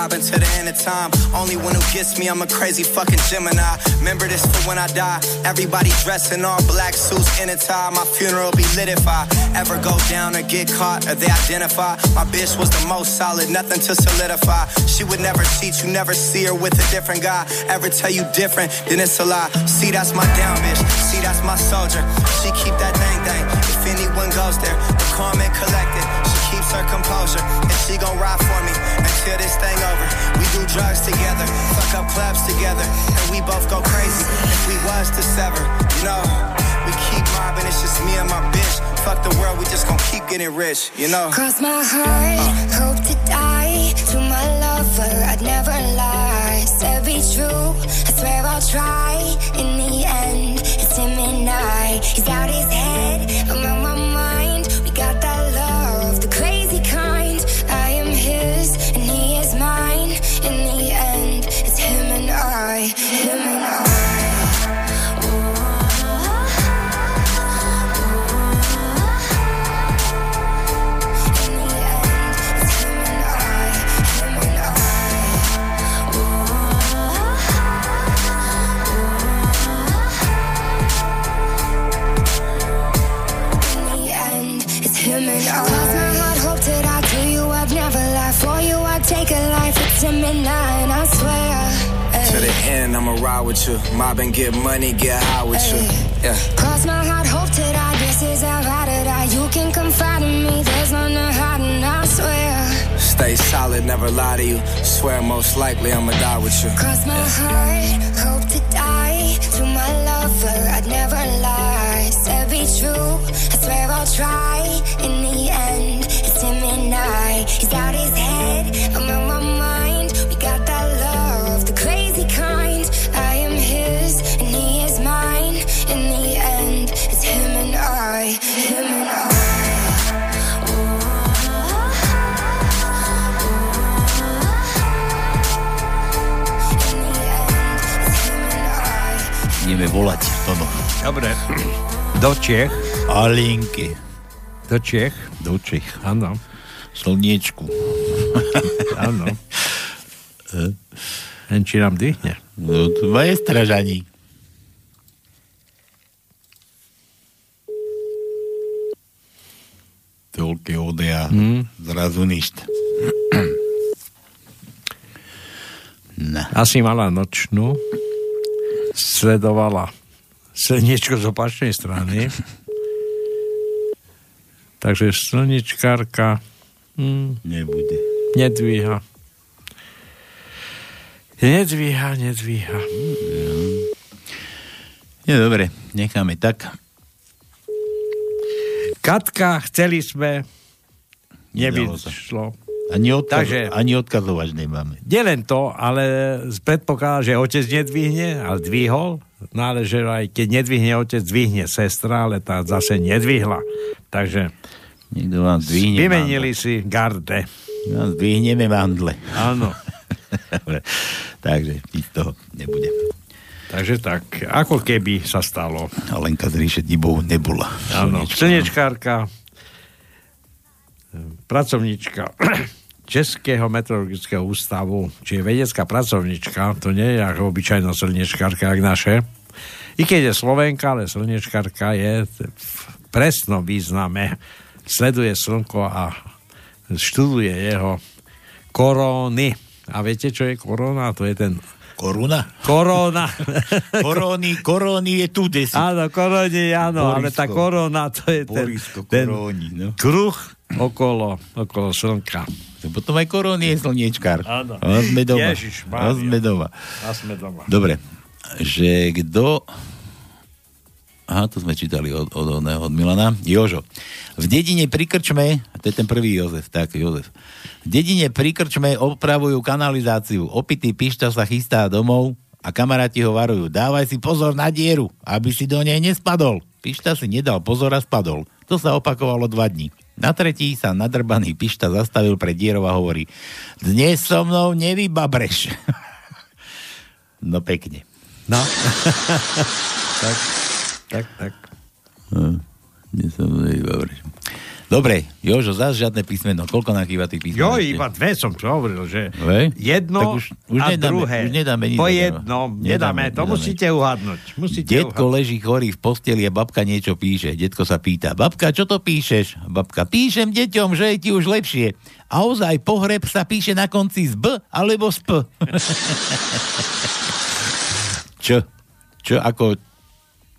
Mobbing to the end of time. Only one who gets me, I'm a crazy fucking Gemini. Remember this for when I die. Everybody dressed in all black suits in a tie. My funeral be lit if I ever go down or get caught or they identify. My bitch was the most solid, nothing to solidify. She would never cheat, you never see her with a different guy. Ever tell you different, then it's a lie. See, that's my down bitch. See, that's my soldier. She keep that thing thing. If anyone goes there, the and collected. Her composure, and she gon' ride for me until this thing over. We do drugs together, fuck up clubs together, and we both go crazy if we was to sever. You know, we keep mobbing, it's just me and my bitch. Fuck the world, we just gon' keep getting rich, you know. Cross my heart, hope ride with you. Mob and get money, get high with you. Yeah. Cross my heart, hope to die. This is how I to die. You can confide in me. There's none to hide, and I swear. Stay solid, never lie to you. Swear most likely I'ma die with you. Cross my heart, Do Čech. Alinky. Do Čech. Do Čech. Áno. Slniečku. Áno. Len či nám dýchne. No, to je stražaní. Toľké odea. Hmm. Zrazu ništ. No. Asi mala nočnú. Sledovala slniečko z opačnej strany. Takže slničkárka hm, Nebude. nedvíha. Nedvíha, nedvíha. Nie, dobre, necháme tak. Katka, chceli sme, nevyšlo. Ani, odkaz, Takže- ani odkazovač nemáme. Nielen to, ale predpokladá, že otec nedvihne, ale dvihol. Ale že aj keď nedvihne otec, dvihne sestra, ale tá zase nedvihla. Takže Niekto vám zdvihne vymenili si garde. mandle. No, zdvihneme mandle. Áno. Dobre, takže nič toho nebude. Takže tak, ako keby sa stalo. Alenka z ríše Dibov nebola. Áno, slnečkárka, pracovníčka Českého meteorologického ústavu, čiže vedecká pracovníčka, to nie je ako obyčajná slnečkárka, jak naše. I keď je Slovenka, ale slnečkárka je v presnom význame. Sleduje slnko a študuje jeho koróny. A viete, čo je korona? To je ten Koruna? Korona. Koróny, koróny je tu desi. Áno, koróni, áno, ale tá Borisko. korona, to je ten, Borisko, ten koróni, no. kruh okolo, okolo slnka. To potom aj koróny je slniečkár. Áno. A sme doma. Ježiš, A sme doma. A sme doma. Dobre, že kto... Aha, to sme čítali od, od, od, od Milana. Jožo. V dedine pri Krčme, to je ten prvý Jozef, tak Jozef. V dedine pri Krčme opravujú kanalizáciu. Opitý pišta sa chystá domov a kamaráti ho varujú. Dávaj si pozor na dieru, aby si do nej nespadol. Pišta si nedal pozor a spadol. To sa opakovalo dva dní. Na tretí sa nadrbaný Pišta zastavil pred dierou a hovorí Dnes so mnou nevybabreš. no pekne. No. tak, tak, tak. No, dnes so mnou nevybabreš. Dobre, Jožo, zás žiadne písmeno. Koľko nám chýba tých písmen? Jo, iba dve som to hovoril, že Hej? jedno Tak už, už a nedáme, druhé. Už nedáme nič. po nedáme. jednom, nedáme, to musíte uhadnúť. Musíte Detko uhadnúť. leží chorý v posteli a babka niečo píše. Detko sa pýta, babka, čo to píšeš? Babka, píšem deťom, že je ti už lepšie. A ozaj pohreb sa píše na konci z B alebo z P. čo? Čo ako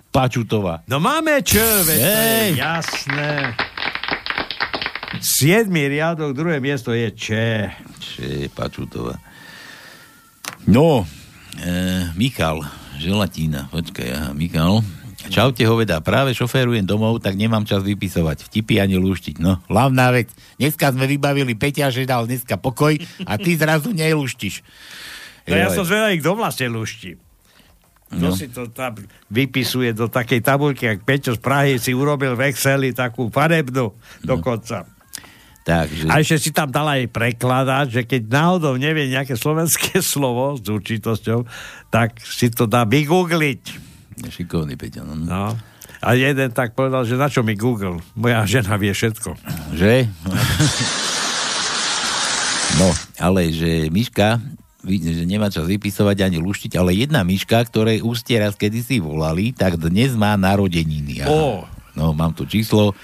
Pačutová. No máme čo, veď jasné. Siedmý riadok, druhé miesto je Če. Če, Pačutová. No, e, Michal, želatína, počkaj, aha, Michal. Čaute hoveda, práve šoférujem domov, tak nemám čas vypisovať, vtipy ani lúštiť. No, hlavná vec, dneska sme vybavili Peťa, že dal dneska pokoj a ty zrazu nelúštiš. No ja som zvedavý, kto vlastne luští. Kto No. si to tam vypisuje do takej tabulky, ak Peťo z Prahy si urobil v Exceli takú farebnú dokonca. Takže... A ešte si tam dal aj prekladať, že keď náhodou nevie nejaké slovenské slovo s určitosťou, tak si to dá vygoogliť. Šikovný Peťo, no. No. A jeden tak povedal, že na čo mi Google? Moja žena vie všetko. Že? No, ale že Miška, že nemá čas vypisovať ani luštiť, ale jedna Miška, ktorej ústie raz kedysi volali, tak dnes má narodeniny. Aha. Ó. No, mám tu číslo.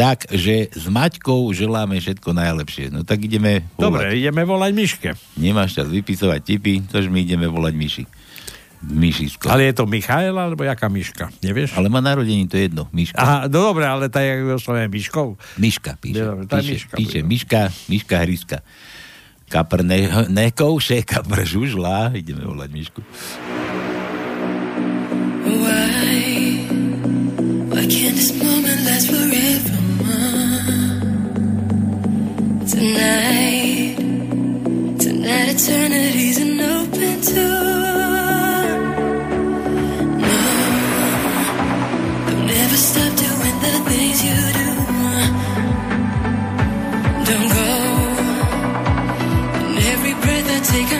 Takže s Maťkou želáme všetko najlepšie. No tak ideme volať. Dobre, ideme volať Miške. Nemáš čas vypisovať tipy, tož my ideme volať Miši. Mišisko. Ale je to Michael, alebo jaká Miška? Nevieš? Ale má narodení, to je jedno. Miška. Aha, no dobre, ale tak je oslovené Miškou. Miška píše. Dobre, tá píše, Miška píše. Miška, Miška Hryska. Kapr ne, nekouše, kapr žužlá. Ideme volať Mišku. Why? Why can't this moment Tonight, tonight eternity's an open door. No, don't ever stop doing the things you do. Don't go. And every breath I take,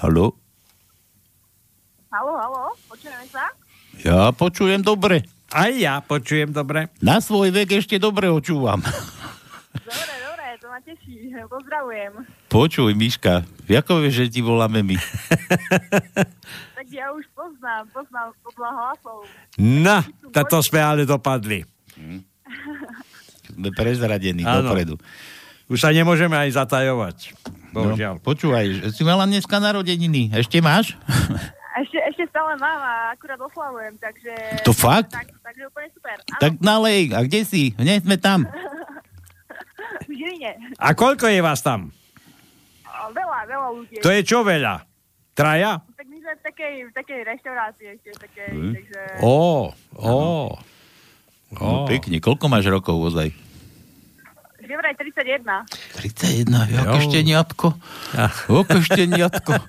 Halo? Halo, halo, počujeme sa? Ja počujem dobre. Aj ja počujem dobre. Na svoj vek ešte dobre očúvam. Dobre, dobre, to ma teší. Pozdravujem. Počuj, Miška, ako vieš, že ti voláme my? Tak ja už poznám, poznám podľa hlasov. Na, táto sme ale dopadli. Sme prezradení Áno. dopredu. Už sa nemôžeme aj zatajovať. Bohužiaľ. No, počúvaj, si mala dneska narodeniny. Ešte máš? Ešte, ešte stále mám a akurát oslavujem, takže... To fakt? Tak, takže úplne super. Áno, Tak nalej, a kde si? Hneď sme tam. v Žiline. A koľko je vás tam? Veľa, veľa ľudí. To je čo veľa? Traja? Tak my sme v takej, v takej reštaurácii ešte, takej, Hm. takže... Ó, ó. No, pekne, koľko máš rokov ozaj? Vraj 31. 31, jaké Jo. šteniatko. Jaké šteniatko.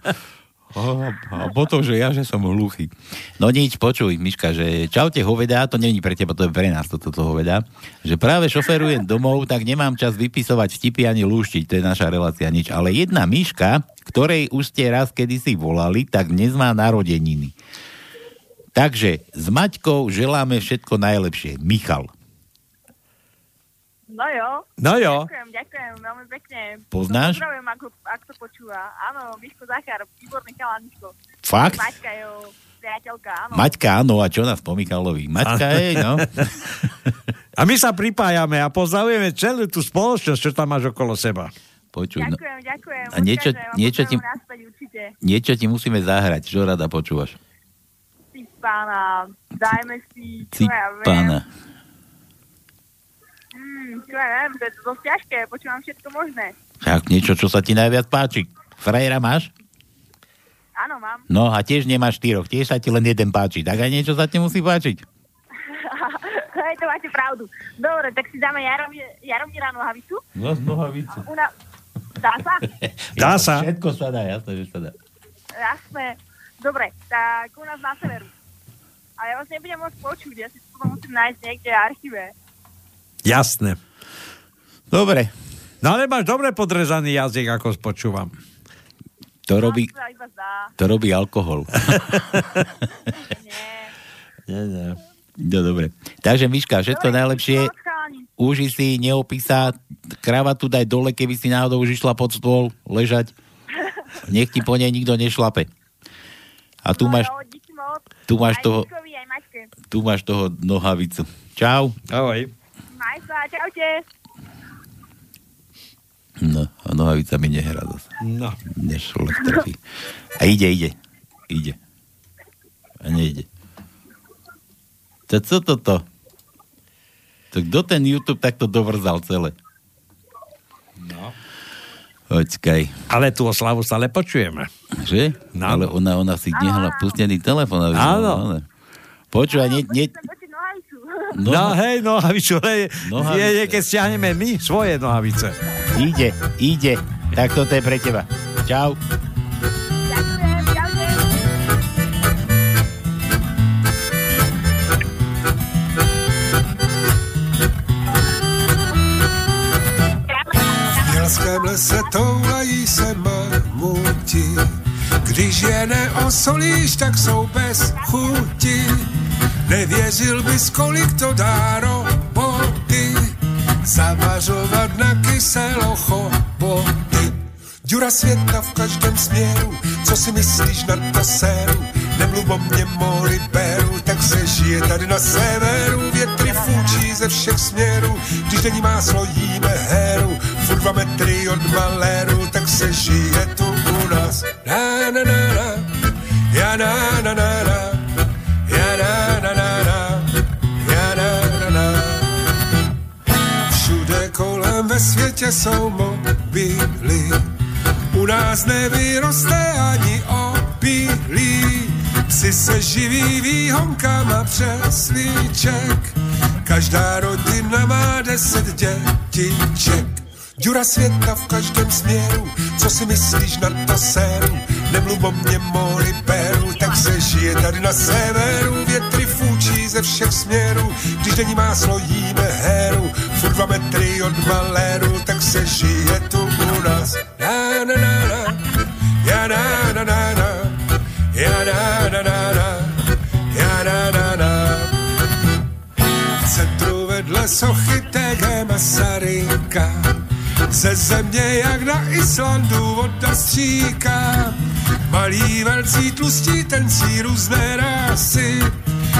A, a potom, že ja, že som hluchý. No nič, počuj, Miška, že čaute hoveda, to není pre teba, to je pre nás toto to hoveda, že práve šoferujem domov, tak nemám čas vypisovať vtipy ani lúštiť, to je naša relácia nič. Ale jedna Miška, ktorej už ste raz kedysi volali, tak dnes má narodeniny. Takže s Maťkou želáme všetko najlepšie. Michal. No jo. No jo. Ďakujem, ďakujem, veľmi pekne. Poznáš? Pozdravujem, ako, ak to počúva. Áno, Miško Zachar, výborný chalaničko. Fakt? Maťka je priateľka, áno. Maťka, áno, a čo nás po Michalovi? Maťka, hej, no. A my sa pripájame a pozdravujeme celú tú spoločnosť, čo tam máš okolo seba. Počuj, no, Ďakujem, ďakujem. A niečo- Odkážem, niečo ti- niečo ti musíme zahrať, čo rada počúvaš? Ty pána, dajme si, čo ja viem. Čo ja to je to dosť ťažké, počúvam všetko možné. Tak niečo, čo sa ti najviac páči. Frajera máš? Áno, mám. No a tiež nemáš štyroch, tiež sa ti len jeden páči. Tak aj niečo sa ti musí páčiť. Hej, to máte pravdu. Dobre, tak si dáme Jaromíra, Nohavicu. No, z nohavicu. Una... Dá sa? Dá sa. Všetko sa dá, jasné, že sa dá. Jasné. Dobre, tak u nás na severu. Ale ja vás nebudem môcť počuť, ja si to musím nájsť niekde v archíve. Jasné. Dobre. No ale máš dobre podrezaný jazyk, ako spočúvam. To robí, To robí alkohol. Nie, nie. No dobre. Takže Miška, všetko najlepšie. Uži si, neopísa, kravatu daj dole, keby si náhodou už išla pod stôl ležať. Nech ti po nej nikto nešlape. A tu máš, No, tu máš toho, tu máš toho nohavicu. Čau. Ahoj. Maj sa, čaute. No, a nohavica mi nehrá zase. No. Nešlo trafí. A ide, ide. Ide. A nejde. To co toto? To kto ten YouTube takto dovrzal celé? No. Počkaj. Ale tú oslavu stále počujeme. Že? No. Ale ona, ona si nehala pustený telefon. Áno. Počúvaj, ne, ne, No, no hej, nohavicu, ale Nohavice. je, je, keď stiahneme my svoje nohavice. ide, ide. Tak toto je pre teba. Čau. V Mělském lese toulají se mamuti, když je neosolíš, tak jsou bez chuti. Nevěřil bys, kolik to dá roboty, zavařovat na kyselo choboty. Děra světa v každém směru, co si myslíš na to séru? Nemluv o mě, moli beru, tak se žije tady na severu. Větry fúčí ze všech směrů, když není máslo, jíme heru. Furt dva metry od maléru, tak se žije tu u nás. Na na na na, ja na na na na, ve světě jsou mobily, u nás nevyroste ani opilí. Psi se živí výhonkama přes líček, každá rodina má deset dětiček. Děra světa v každém směru, co si myslíš na to séru? Nemluv o mě, moli peru, tak se žije tady na severu. Větry fúčí ze všech směrů, když není máslo, jíme heru. Furt dva metry od maléru, tak se žije tu u nás. Na na na na, ja na na na na, ja na na na na, ja na na na. V centru vedle sochy TG Masaryka ze země jak na Islandu voda stříká. Malí, velcí, tlustí, tencí různé rásy.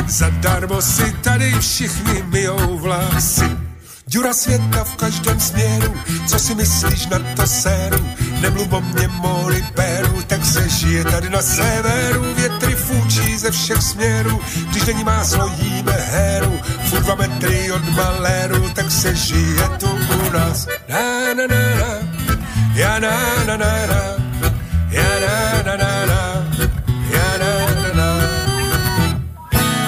Zadarmo si tady všichni myjou vlasy. Děra světa v každém směru, co si myslíš na to séru? Nemluv o mě mori peru, tak se žije tady na severu. Větry fučí ze všech směrů, když není máslo jíme heru. Furt dva metry od maléru, tak se žije tu u nás. Na na na na, ja na na na na, ja na na na na, ja na na na.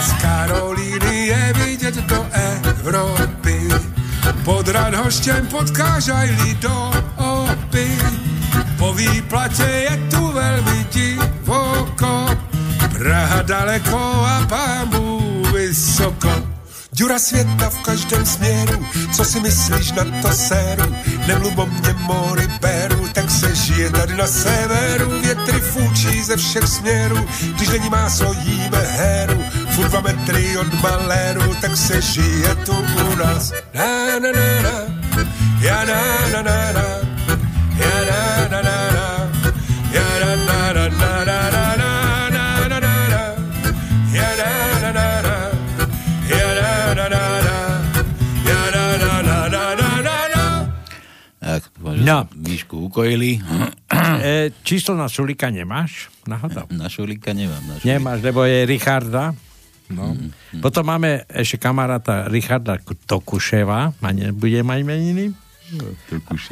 Z Karolíny je vidět do Evropy. Pod Radhoštěm podkážajli do opy. Po výplatě je tu velmi divoko. Praha daleko a pámu vysoko. Děra světa v každém směru, co si myslíš na to séru? Nemluv o mě mori beru, tak se žije tady na severu. Větry fučí ze všech směrů, když není máslo jíme heru. Furt máme od baléru, tak se žije tu u nás. Na, na, na, na. Ja, na, na, na, na. Ja, na, na, na, na. Ja, no. Myšku ukojili. E, číslo na Šulika nemáš? Náhodou. Na Šulika nemám. Na šulika. Nemáš, lebo je Richarda. No. Mm, Potom máme ešte kamaráta Richarda Tokuševa, a nebude mať meniny.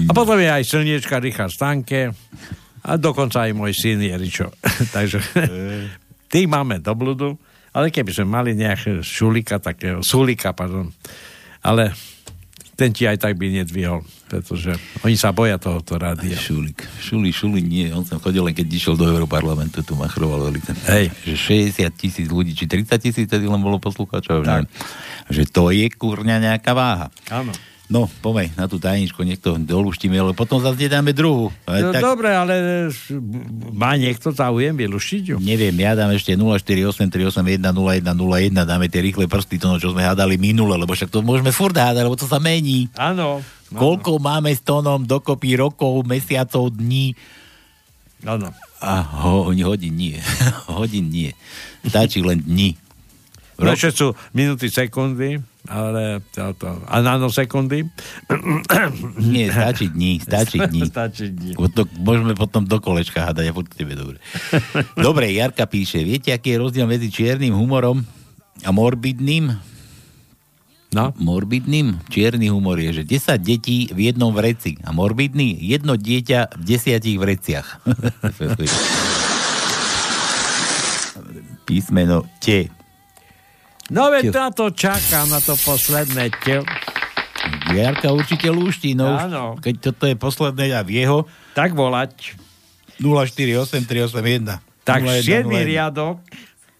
A potom je aj slniečka Richard Stanke. A dokonca aj môj syn Jeričo. Takže tých máme do bludu, ale keby sme mali nejakého šulika, takého, sulika, pardon, ale ten ti aj tak by nedvihol, pretože oni sa boja tohoto rádia. Šulik. Šuli, Šuli nie. On sem chodil len keď išiel do Európarlamentu, tu machroval veľmi ten. Hej. Že 60 tisíc ľudí, či 30 tisíc tedy len bolo poslucháčov. Že to je kurňa nejaká váha. Áno. No, poďme na tú tajničku, niekto doluštíme, ale potom zase nedáme druhú. No, Dobre, ale má niekto záujem vyluštiť ju? Neviem, ja dám ešte 0483810101, dáme tie rýchle prsty, to, no, čo sme hádali minule, lebo však to môžeme furt hádať, lebo to sa mení. Áno. Koľko máme s tónom dokopy rokov, mesiacov, dní? Áno. A ho, hodín nie. hodín nie. Stačí len dní. No, ešte sú minúty, sekundy, ale to, to, a nanosekundy. Nie, stačí dní, stačí dní. Stačí dní. To, môžeme potom do kolečka hádať a furt tebe dobre. Dobre, Jarka píše, viete, aký je rozdiel medzi čiernym humorom a morbidným? No? Morbidným? Čierny humor je, že 10 detí v jednom vreci a morbidný jedno dieťa v desiatich vreciach. Písmeno T. No veď na to čakám, na to posledné te. Jarka určite lúšti, no Áno. keď toto je posledné a v jeho, Tak volať. 048381. Tak 0101. 7 riadok,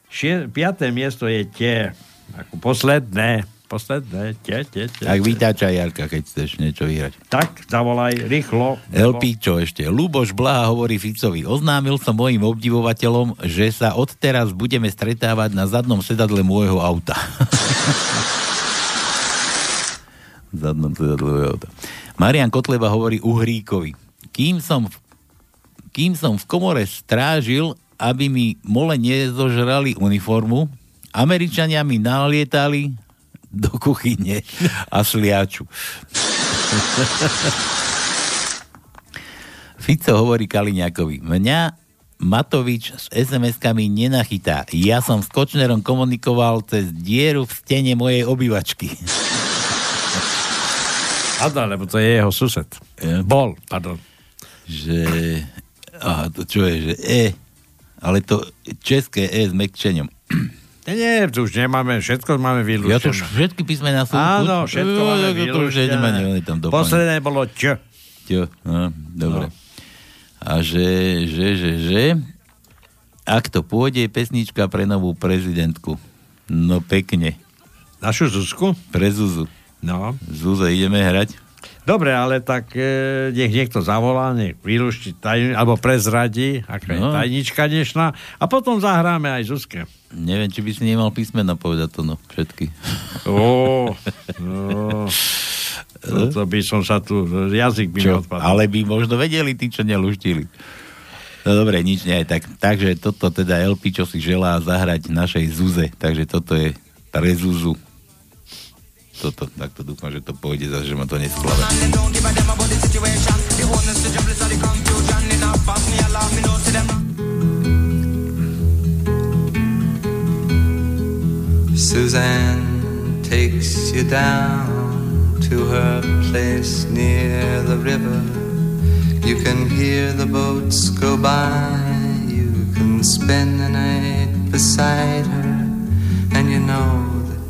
5. miesto je tie. Ako posledné. Posledné, tie, tie, tie. Tak vytáčaj Jarka, keď chceš niečo vyhrať. Tak, zavolaj, rýchlo. LP, čo ešte? Luboš Blaha hovorí Ficovi. Oznámil som mojim obdivovateľom, že sa odteraz budeme stretávať na zadnom sedadle môjho auta. zadnom sedadle môjho auta. Marian Kotleba hovorí Uhríkovi. Kým som v, kým som v komore strážil, aby mi mole nezožrali uniformu, Američania mi nalietali do kuchyne a sliaču. Fico hovorí Kaliňakovi, mňa Matovič s SMS-kami nenachytá. Ja som s Kočnerom komunikoval cez dieru v stene mojej obývačky. Ada, lebo to je jeho sused. Bol, pardon. Že... Aha, to čo je, že E. Ale to české E s mekčením. Nie, nie, to už nemáme, všetko máme vylúštené. Ja to už všetky písmená sú... Áno, všetko máme doplniť. Posledné bolo Č. Jo, no, dobre. A že, že, že, že, ak to pôjde, pesnička pre novú prezidentku. No pekne. Našu Zuzku? Pre Zuzu. No. Zuze, ideme hrať? Dobre, ale tak e, nech niekto zavolá, nech vylúšti tajni, alebo prezradí, aká je No. tajnička dnešná, a potom zahráme aj Zuzke. Neviem, či by si nemal písmena povedať to, no, všetky. Ó, no, to, to by som sa tu, jazyk by mi Čo? odpadol. Ale by možno vedeli tí, čo neluštili. No dobre, nič nie. Tak, takže toto teda LP, čo si želá zahrať našej Zuze. Takže toto je pre Zuzu. Toto, dúfam, že to pôjde zase, že ma to nesklave. Suzanne takes you down to her place near the river. You can hear the boats go by. You can spend the night beside her. And you know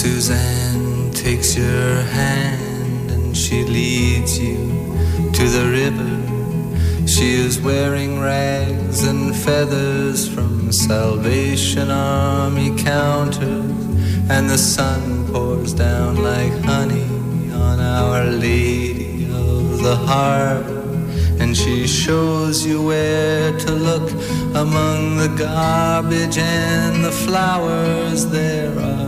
Suzanne takes your hand and she leads you to the river. She is wearing rags and feathers from Salvation Army counters, and the sun pours down like honey on Our Lady of the Harbor. And she shows you where to look among the garbage and the flowers. There are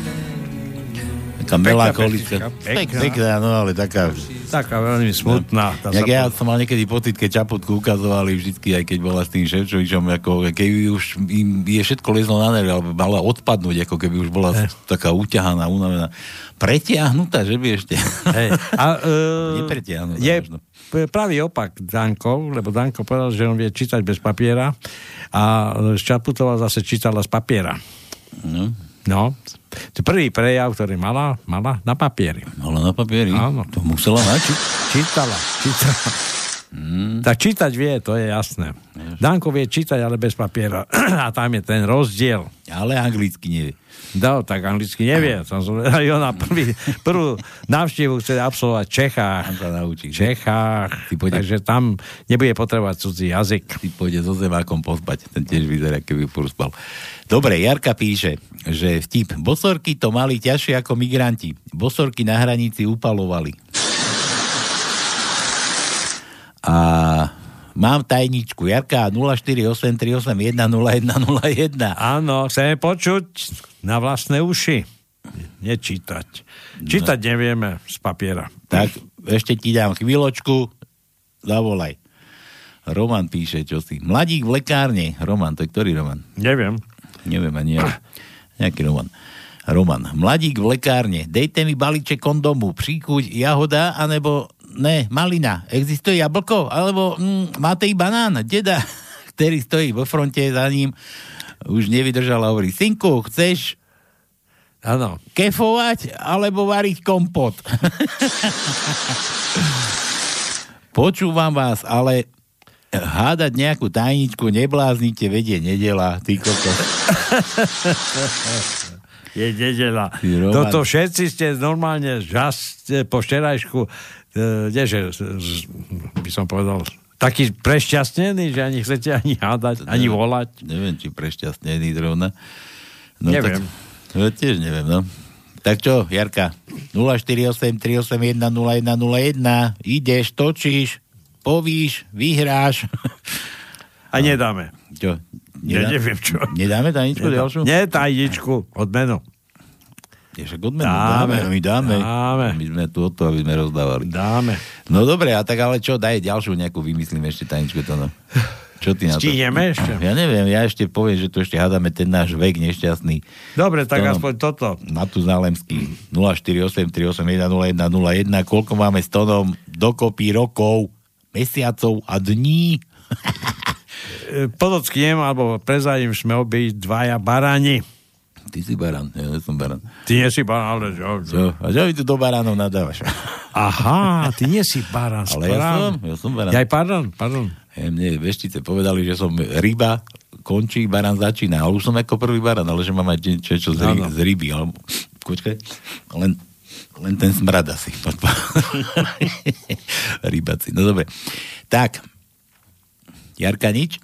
Pesnička, Pek, pekná. pekná, no ale taká... Taká veľmi smutná. Tá Jak ja som mal niekedy pocit, keď Čaputku ukazovali vždycky, aj keď bola s tým Ševčovičom, ako keby už im je všetko lezlo na nervy, alebo mala odpadnúť, ako keby už bola Eh. taká uťahaná, unavená. Pretiahnutá, že by ešte. Hej. A, uh, Nepretiahnutá je možno. pravý opak Danko, lebo Danko povedal, že on vie čítať bez papiera a Šaputová zase čítala z papiera. No. No, to prvý prejav, ktorý mala, mala na papieri. Mala na papieri? Áno. To musela mať. Čítala, čítala. Mm. Tak čítať vie, to je jasné. Danko vie čítať, ale bez papiera. A tam je ten rozdiel. Ale anglicky nevie. No, tak anglicky nevie. Som aj ona prvý, prvú návštevu chce absolvovať v Čechách. Tam sa naučí. V Čechách. pôjde- Takže tam nebude potrebovať cudzí jazyk. Ty pôjde so zemákom pospať. Ten tiež vyzerá, keby furt spal. Dobre, Jarka píše, že vtip. Bosorky to mali ťažšie ako migranti. Bosorky na hranici upalovali. A mám tajničku. Jarka 0483810101. Áno, chceme počuť na vlastné uši. Nečítať. Čítať nevieme z papiera. Tak, ešte ti dám chvíľočku. Zavolaj. Roman píše, čo si. Mladík v lekárne. Roman, to je ktorý Roman? Neviem. Neviem ani ja. Nejaký Roman. Roman. Mladík v lekárne. Dejte mi balíček kondomu. Príkuť jahoda, anebo ne, malina. Existuje jablko? Alebo mm, máte i banán? Deda, ktorý stojí vo fronte za ním, už nevydržal a hovorí, synku, chceš Áno. kefovať alebo variť kompot? Počúvam vás, ale hádať nejakú tajničku nebláznite, vedie nedela, ty kokos. Je nedela. Toto všetci ste normálne žas ste po včerajšku, e, z- z- by som povedal, taký prešťastnený, že ani chcete ani hádať, ani volať. Neviem, či prešťastnený zrovna. No, Neviem. Tak, no, tiež neviem, no. Tak čo, Jarka? 048 381 0101 ideš, točíš, povíš, vyhráš. A nedáme. Čo? Ja neviem čo. Nedáme tajničku Nedá- ďalšiu? Nie tajničku, odmenu. Je však odmenu. Dáme. Dáme, my dáme. Dáme. My sme tu o to, aby sme rozdávali. Dáme. No dobre, a tak ale čo, daj ďalšiu nejakú, vymyslím ešte tajničku to no. Čo ty na to? Ešte? Ja neviem, ja ešte poviem, že tu ešte hádame ten náš vek nešťastný. Dobre, tak To nám- aspoň toto. Matúš Zálemský 048 381 0101 koľko máme s Tonom dokopy rokov, mesiacov a dní? E, Podocknem, alebo prezadím, sme obi dvaja barani. Ty si baran, ja som baran. Ty nie si baran, ale čo? Čo? A čo mi tu do baránov nadávaš? Aha, ty nie si baran. Ale ja som, ja som baran. Ja aj pardon, pardon. Ja, mne veštice povedali, že som ryba, končí, baran začína. Ale už som ako prvý baran, ale že mám aj niečo čo z, ry, z ryby. Ale, počkaj, len, len ten smrad asi. Rybaci. No dobre. Tak, Jarka nič?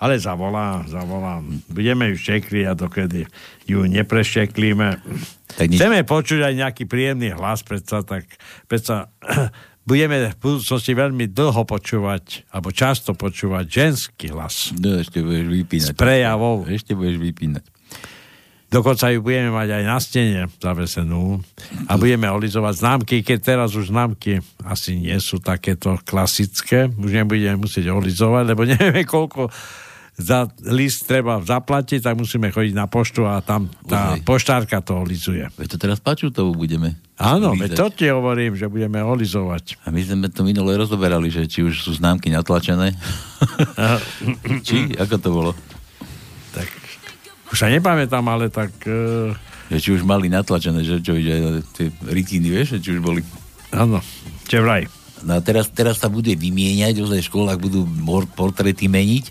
Ale zavolá, zavolá. Budeme ju štekli a dokedy ju neprešteklíme. Tak nič. Chceme počuť aj nejaký príjemný hlas, predsa tak, predsa budeme v budúcnosti veľmi dlho počúvať, alebo často počúvať ženský hlas. No, ešte budeš vypínať. S prejavou. Ešte budeš vypínať. Dokonca ju budeme mať aj na stene zavesenú a budeme olizovať známky, keď teraz už známky asi nie sú takéto klasické. Už nebudeme musieť olizovať, lebo nevieme, koľko za list treba zaplatiť, tak musíme chodiť na poštu a tam tá Ozaj. poštárka to olizuje. Veď to teraz Pačutovú budeme. Áno, veď to ti hovorím, že budeme olizovať. A my sme to minule rozoberali, že či už sú známky natlačené. či? Ako to bolo? Tak už sa nepamätám, ale tak... Uh, Že či už mali natlačené, že čo, že tie rytiny, vieš, či už boli. áno, čo vraj. No a teraz, teraz sa bude vymieňať, ozaj v školách budú portréty meniť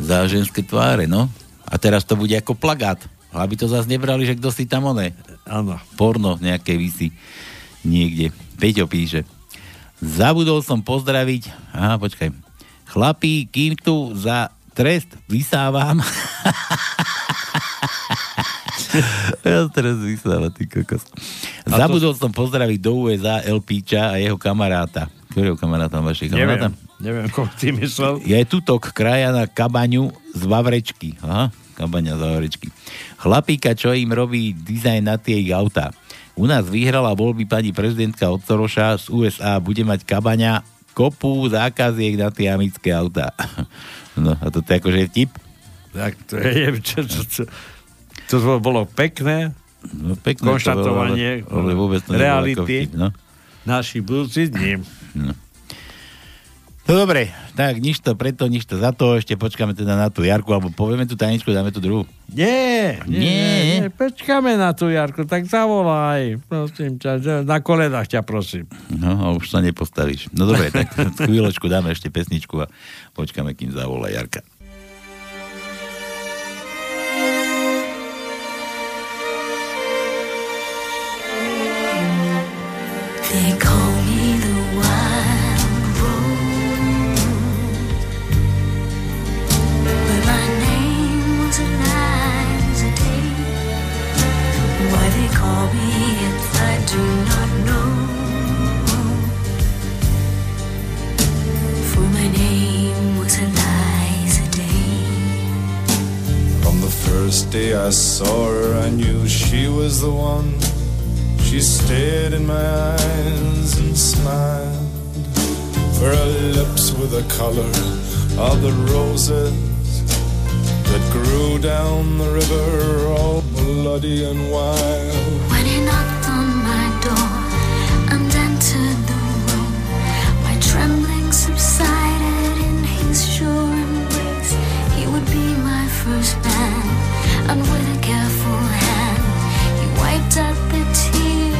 za ženské tváre, no. A teraz to bude ako plagát. Aby to zase nebrali, že kto si tam oné. Áno. Porno nejaké vysí niekde. Peťo píše. Zabudol som pozdraviť, aha, počkaj. Chlapí, kým tu za trest vysávam. ja teraz vysávam, ty kokos. A to- Zabudol som pozdraviť do USA LPča a jeho kamaráta. Ktorého kamaráta máš? Kamaráta? Neviem, neviem, koho ty myslel. Je tutok kraja na kabaňu z Vavrečky. Aha, kabaňa z Vavrečky. Chlapíka, čo im robí dizajn na tie ich autá. U nás vyhrala voľby pani prezidentka od Soroša z USA. Bude mať kabaňa kopu zákaziek na tie amické autá. No a to je akože vtip? Tak to je, čo, čo, čo, to bolo pekné, No, pekné konštatovanie to bolo, ale, ale vôbec to reality vtip, no. našich budúcich dní. No. No dobre, tak nič to preto, nič to za to, ešte počkáme teda na tú Jarku, alebo povieme tú tajničku, dáme tú druhú. Nie, nie, Nie. nie, počkáme na tú Jarku, tak zavolaj, prosím ťa, na kolenách ťa prosím. No a už sa nepostavíš. No dobre, tak chvíľočku dáme ešte pesničku a počkáme, kým zavolá Jarka. First day I saw her, I knew she was the one. She stared in my eyes and smiled. For her lips were the color of the roses, that grew down the river all bloody and wild. When he knocked on my door and entered the room, my trembling subsided in his sure embrace. He would be my first man, and with a careful hand, he wiped out the tears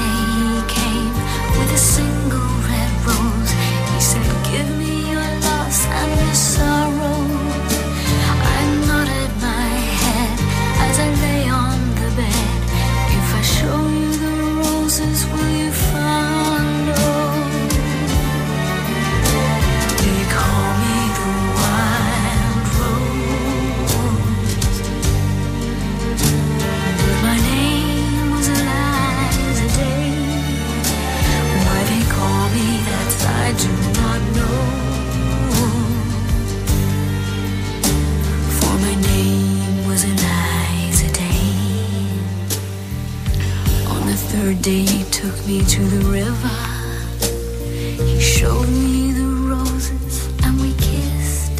me to the river. He showed me the roses and we kissed.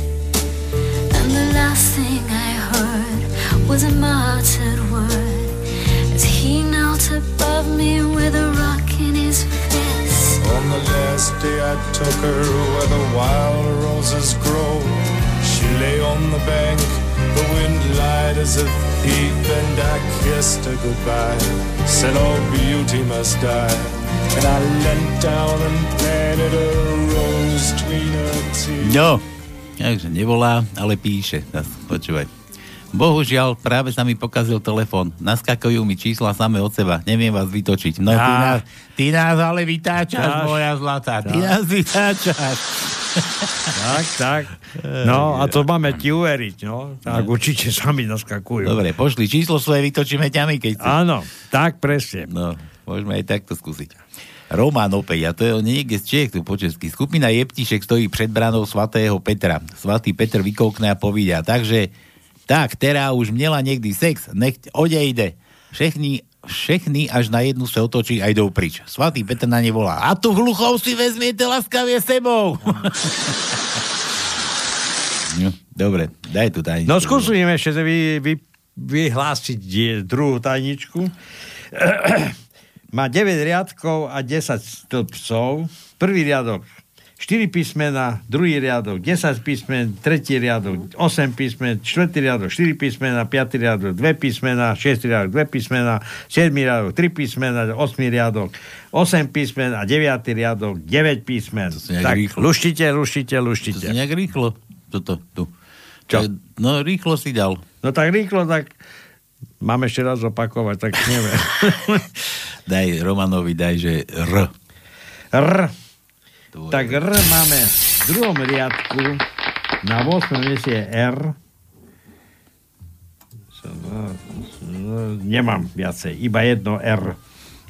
And the last thing I heard was a muttered word as he knelt above me with a rock in his fist. On the last day I took her where the wild roses grow. She lay on the bank, the wind lied as a and I kissed her goodbye. Said all beauty must die. And I leant down and planted a rose between her teeth. No, takže nevolá, ale píše. Zas, Počúvaj. Bohužiaľ, práve sa mi pokazil telefón. Naskakujú mi čísla same od seba. Neviem vás vytočiť. No, ty nás, ty nás ale vytáčaš, Táš. moja zlatá. Ty nás vytáčaš. Tak, tak. No a to máme ti uveriť, no. Tak určite sami naskakujú. Dobre, pošli číslo svoje, vytočíme ťami, keď chceš. Áno, tak presne. No, môžeme aj takto skúsiť. Roman opäť, a to je on niekde z Čiech tu po česky. Skupina Jeptišek stojí pred branou svatého Petra. Svatý Petr vykoukne a povída, takže tak, teraz už měla niekdy sex, nech odejde. Všechny, všechny až na jednu sa otočí a idú prič. Svatý Petr na ne volá, a tu hluchou si vezmiete laskavie sebou. no, dobre, daj tu tajničku. No skúsime ešte vy, vy, vyhlásiť druhú tajničku. Má 9 riadkov a 10 stĺpcov. Prvý riadok 4 písmena, druhý riadok 10 písmen, tretí riadok 8 písmen, štvrtý riadok 4 písmena, piatý riadok 2 písmena, šiestý riadok 2 písmena, siedmý riadok 3 písmena, 8 riadok 8 písmen a 9 riadok 9 písmen. Tak rýchlo. luštite, luštite, luštite. To nejak rýchlo. Toto, tu. Čo? No, rýchlo si dal. No tak rýchlo, tak mám ešte raz opakovať, tak neviem. Daj Romanovi, daj, že R. R. Tak R máme v druhom riadku, na 8. mieste je R. Nemám viacej, iba jedno R.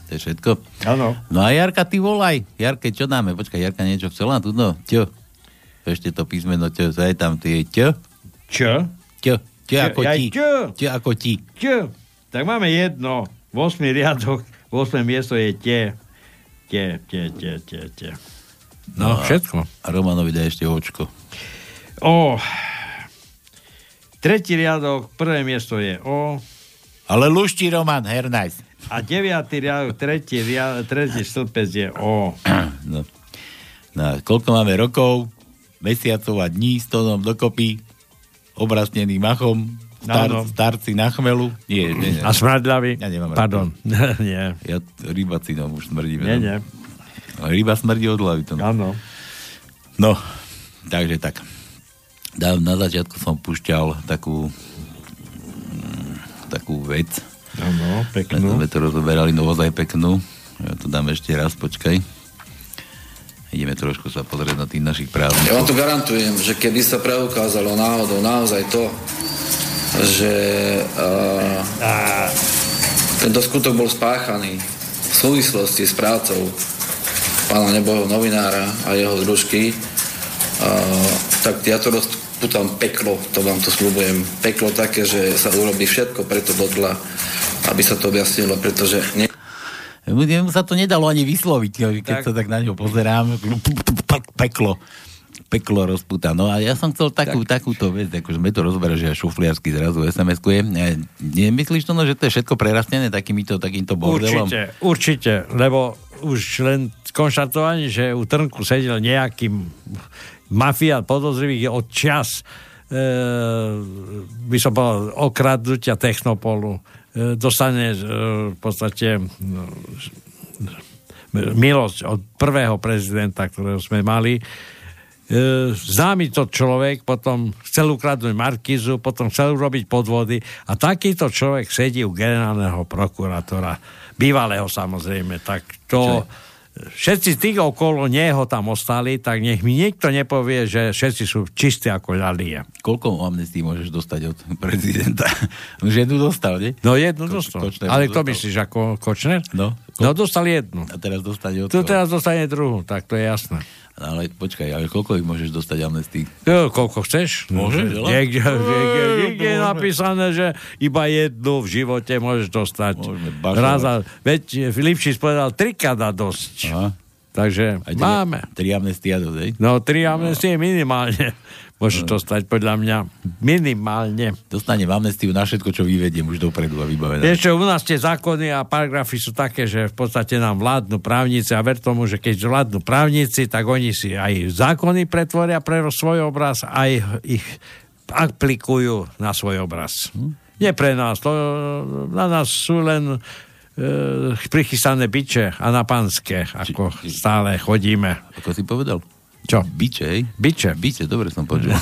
To je všetko? Áno. No a Jarka, ty volaj. Jarke, čo dáme? Počkaj, Jarka niečo chcela? Tu no, ťo. Ešte to písmeno ťo, zaj tam, ty je ťo. Čo? Ťo. Ťo Ťo, ako ti. ťo. Ťo ako ti. Čo? Tak máme jedno. 8. riadok, 8. miesto je tie. Tie, tie, tie, tie, tie. No, a- všetko. A Romanovi daj ešte očko. O. Tretí riadok, prvé miesto je O. Ale luští Roman, hernajs. A deviatý riadok, tretí, riadok, tretí stĺpec je O. No. no. koľko máme rokov, mesiacov a dní s tónom dokopy, obrastnený machom, star, Áno. starci na chmelu. Nie, nie, nie. A smradľavý? Ja nemám. Pardon. nie. Ja rybacinom už smrdíme. Nie, no. nie. Ryba smrdí od hlavy. To. Áno. No, takže tak. Na, na začiatku som púšťal takú mm, takú vec. Áno, peknú. Sme to rozoberali naozaj peknú. Ja to dám ešte raz, počkaj. Ideme trošku sa pozrieť na tých našich Ja vám právnikov. tu garantujem, že keby sa preukázalo náhodou naozaj to, že uh, tento skutok bol spáchaný v súvislosti s prácou pána neboho novinára a jeho družky, uh, tak ja to rozputám peklo, to vám to slúbujem. Peklo také, že sa urobí všetko preto do tla, aby sa to objasnilo, pretože ne, Jemu sa to nedalo ani vysloviť, keď tak. sa tak na ňo pozerám. Peklo. Peklo rozputa. No a ja som chcel takú, tak. takúto vec, akože sme to rozoberali, že ja šufliarsky zrazu SMS-kujem. Nemyslíš to, no, že to je všetko prerastené takýmito, takýmto bordelom? Určite, určite, lebo už len konštatovanie, že u Trnku sedel nejaký mafiát podozrivých od čas e, by som povedal, okradnutia Technopolu e, dostane e, v podstate no, milosť od prvého prezidenta, ktorého sme mali. E, známy to človek, potom chcel ukradnúť Markizu, potom chcel urobiť podvody a takýto človek sedí u generálneho prokurátora, bývalého samozrejme, tak to... Všetci tí okolo neho tam ostali, tak nech mi niekto nepovie, že všetci sú čistí ako ľalie. Koľko amnestí môžeš dostať od prezidenta? Už jednu dostal, nie? No jednu Koč- dostal. Kočner Ale dostal. to myslíš ako Kočner? No. No dostal jednu. A teraz dostane od Tu koho? teraz dostane druhú, tak to je jasné. No, Ale počkaj, ale koľko ich môžeš dostať amnestí? Jo, koľko chceš? Môžeš, No, veľa? Niekde, niekde, No, niekde je môžeme. napísané, že iba jednu v živote môžeš dostať. bašovať. Raz a, veď Filipčíc povedal, trikrát dá dosť. Aha. Takže Aj máme. Tri amnestia dosť? No, tri amnestie minimálne. Môžeš No. dostať podľa mňa minimálne. Dostane amnestiu na všetko, čo vyvediem už dopredu a vybavené. Vieš čo, u nás tie zákony a paragrafy sú také, že v podstate nám vládnu právnici a ver tomu, že keď vládnu právnici, tak oni si aj zákony pretvoria pre svoj obraz, aj ich aplikujú na svoj obraz. Nie pre nás, to na nás sú len e, prichystané biče a na panské, ako stále chodíme. Ako si povedal? Čo? Biče, hej? Biče. Biče, dobre som počul.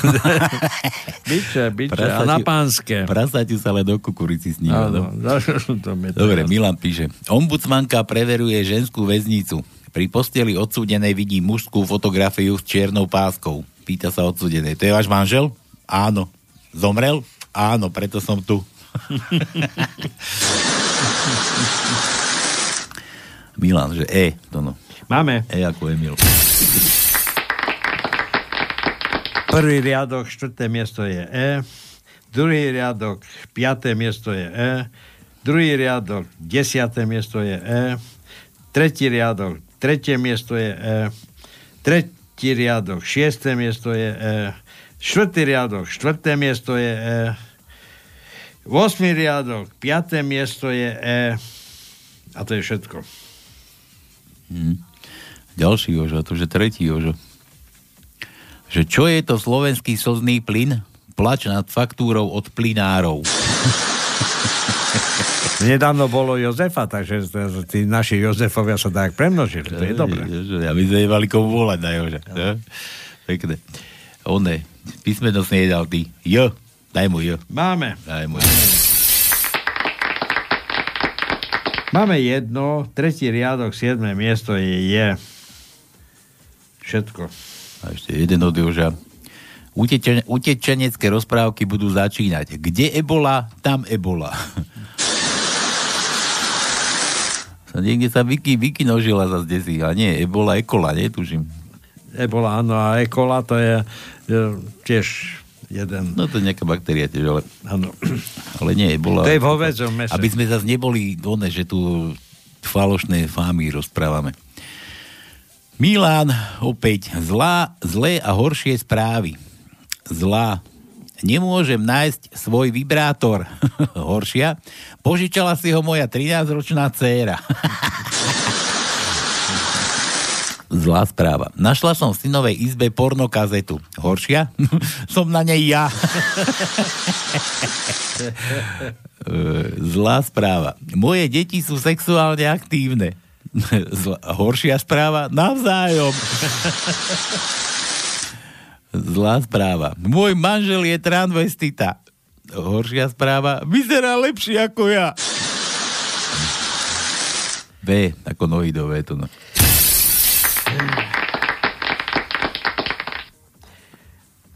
biče, biče a na pánske. Prasaťu sa ale do kukurici s ním. Áno, no. to mi to Dobre. Milan píše. Ombudsmanka preveruje ženskú väznicu. Pri posteli odsúdenej vidí mužskú fotografiu s čiernou páskou. Pýta sa odsúdenej. To je váš manžel? Áno. Zomrel? Áno, preto som tu. Milan, že E, to no. Máme. E ako Emil. Prvý riadok, štvrté miesto je E. Druhý riadok, piaté miesto je E. Druhý riadok, desiaté miesto je E. Tretí riadok, tretie miesto je E. Tretí riadok, šiesté miesto je E. Štvrtý riadok, štvrté miesto je E. Osmý riadok, piaté miesto je E. A to je všetko. Hm. Ďalší Jožo, to že tretí Jožo. Že čo je to slovenský slzný plyn? Plač nad faktúrou od plynárov. Nedávno bolo Jozefa, takže tí naši Jozefovia sa tak premnožili. To je dobré. Ja by sme nemali komu volať na Joža. No. Pekne. One, písmeno si nedal ty. J. Daj mu J. Máme. Daj mu J. Máme jedno, tretí riadok, siedme miesto je je. Všetko. A ešte jeden od Joža. Utečen- utečenecké rozprávky budú začínať. Kde ebola, tam ebola. niekde sa Vicky, Vicky nožila zase. A nie, ebola, ekola, netuším. Ebola, áno, a ekola to je, je tiež jeden. No to je nejaká baktéria tiež, ale... Áno. Ale nie, ebola... To je v hovedzom mese. Aby sme zase neboli one, že tu falošné fámy rozprávame. Milan, opäť zlá, zlé a horšie správy. Zlá. Nemôžem nájsť svoj vibrátor. Horšia. Požičala si ho moja 13-ročná dcéra. Zlá správa. Našla som v synovej izbe pornokazetu. Horšia? som na nej ja. E, Zlá správa. Moje deti sú sexuálne aktívne. Zlá, horšia správa? Navzájom. Zlá správa. Môj manžel je transvestita. Horšia správa. Vyzerá lepšie ako ja. B, ako nohy do V, to no.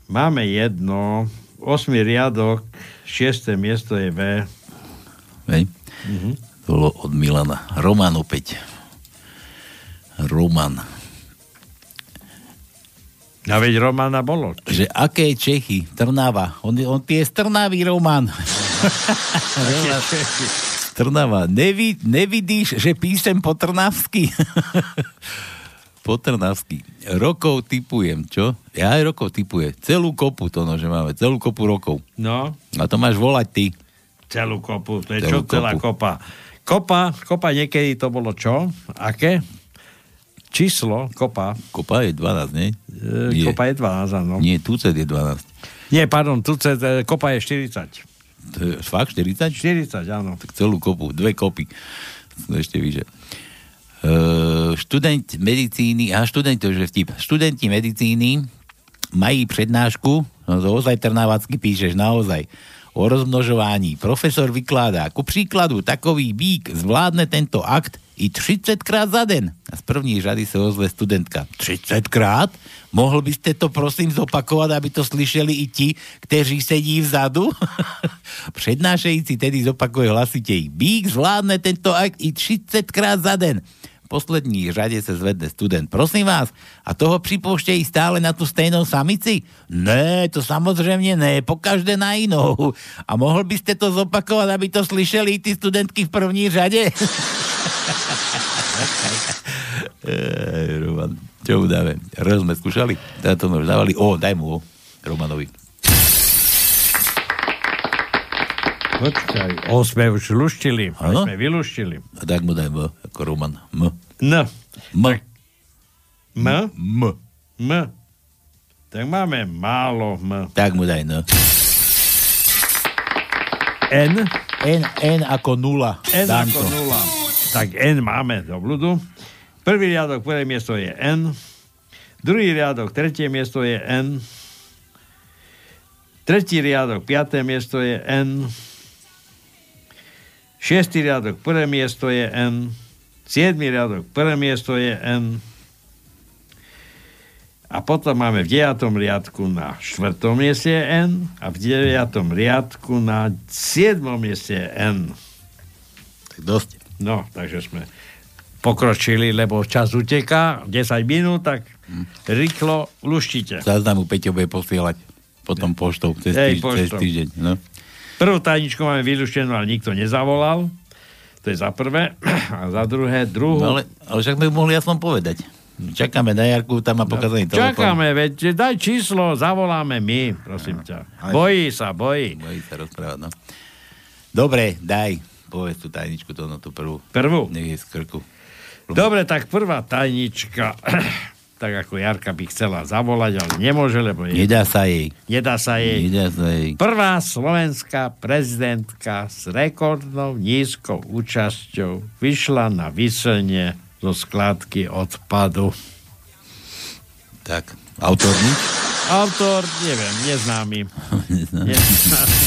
Máme jedno, 8 riadok, 6. miesto je V. Hej. Mhm. To bolo od Milana. Roman opäť. Roman. A veď Romana bolo. Že aké Čechy? Trnava. On, on tie z Trnavy, Roman. Trnava. Nevi, nevidíš, že píšem po trnavsky? po trnavsky. Rokov typujem, čo? Ja aj rokov typuje. Celú kopu to, no, že máme. Celú kopu rokov. No, A to máš volať ty. celú kopu. To je Celú čo celá kopu. kopa? Kopa, kopa niekedy to bolo čo? Aké? Číslo, kopa. Kopa je 12, nie? E, kopa je 12, áno. Nie, tucet je 12. Nie, pardon, tu ce, e, kopa je 40. To je fakt 40? 40, áno. Tak celú kopu, dve kopy. To ešte vyže. Uh, študent medicíny, a študent to je vtip, študenti medicíny mají prednášku, no to ozaj trnávacky píšeš, naozaj, o rozmnožovaní. Profesor vykládá, ku príkladu, takový bík zvládne tento akt i 30 krát za den. A z první řady sa ozve studentka. 30 krát? Mohl by ste to prosím zopakovať, aby to slyšeli i ti, kteří sedí vzadu? Prednášající tedy zopakuje hlasitej. Bík zvládne tento akt i 30 krát za den. Poslední řade sa zvedne student. Prosím vás, a toho pripouštějí stále na tú stejnou samici? Ne, to samozrejme ne, pokaždé na inou. A mohol by ste to zopakovať, aby to slyšeli tí studentky v první řade? Roman, čo mu dáme? R sme skúšali? Teda to sme už dávali. O, daj mu o. Romanovi. Počkaj, o sme už luštili. O Áno? sme vyluštili. A tak mu daj M, ako Roman. M. N. M. M? M. M. Tak máme málo M. Tak mu daj N. N? N, N ako nula. N Danko. ako nula. Tak N máme do blúdu. Prvý riadok, prvé miesto je N. Druhý riadok, tretie miesto je N. Tretí riadok, piaté miesto je N. Šiestý riadok, prvé miesto je N. Siedmý riadok, prvé miesto je N. A potom máme v deviatom riadku na štvrtom mieste je N a v deviatom riadku na siedmom mieste je N. Tak dosť. No, takže sme pokročili, lebo čas uteká, 10 minút, tak rýchlo luštite. Záznamu Peťo bude posielať potom poštou cez, týž, cez týždeň. No. Prvú tajničku máme vyluštenú, ale nikto nezavolal. To je za prvé. A za druhé, druhú... No, ale, ale však by mohli aspoň povedať. Čakáme na Jarku, tam má pokazaný telefón. Čakáme, veď daj číslo, zavoláme my, prosím ťa. Bojí sa, bojí. Bojí sa rozprávať, no. Dobre, daj. Povedz tú tajničku, to na tú prvú. Prvú? Nech je z krku. Dobre, tak prvá tajnička, tak ako Jarka by chcela zavolať, ale nemôže, lebo je... Nedá sa jej. Nedá sa jej. Nedá sa jej. Prvá slovenská prezidentka s rekordnou nízkou účasťou vyšla na vyselenie zo skládky odpadu. Tak, autor nič? Autor, neviem, neznámy. neznámy.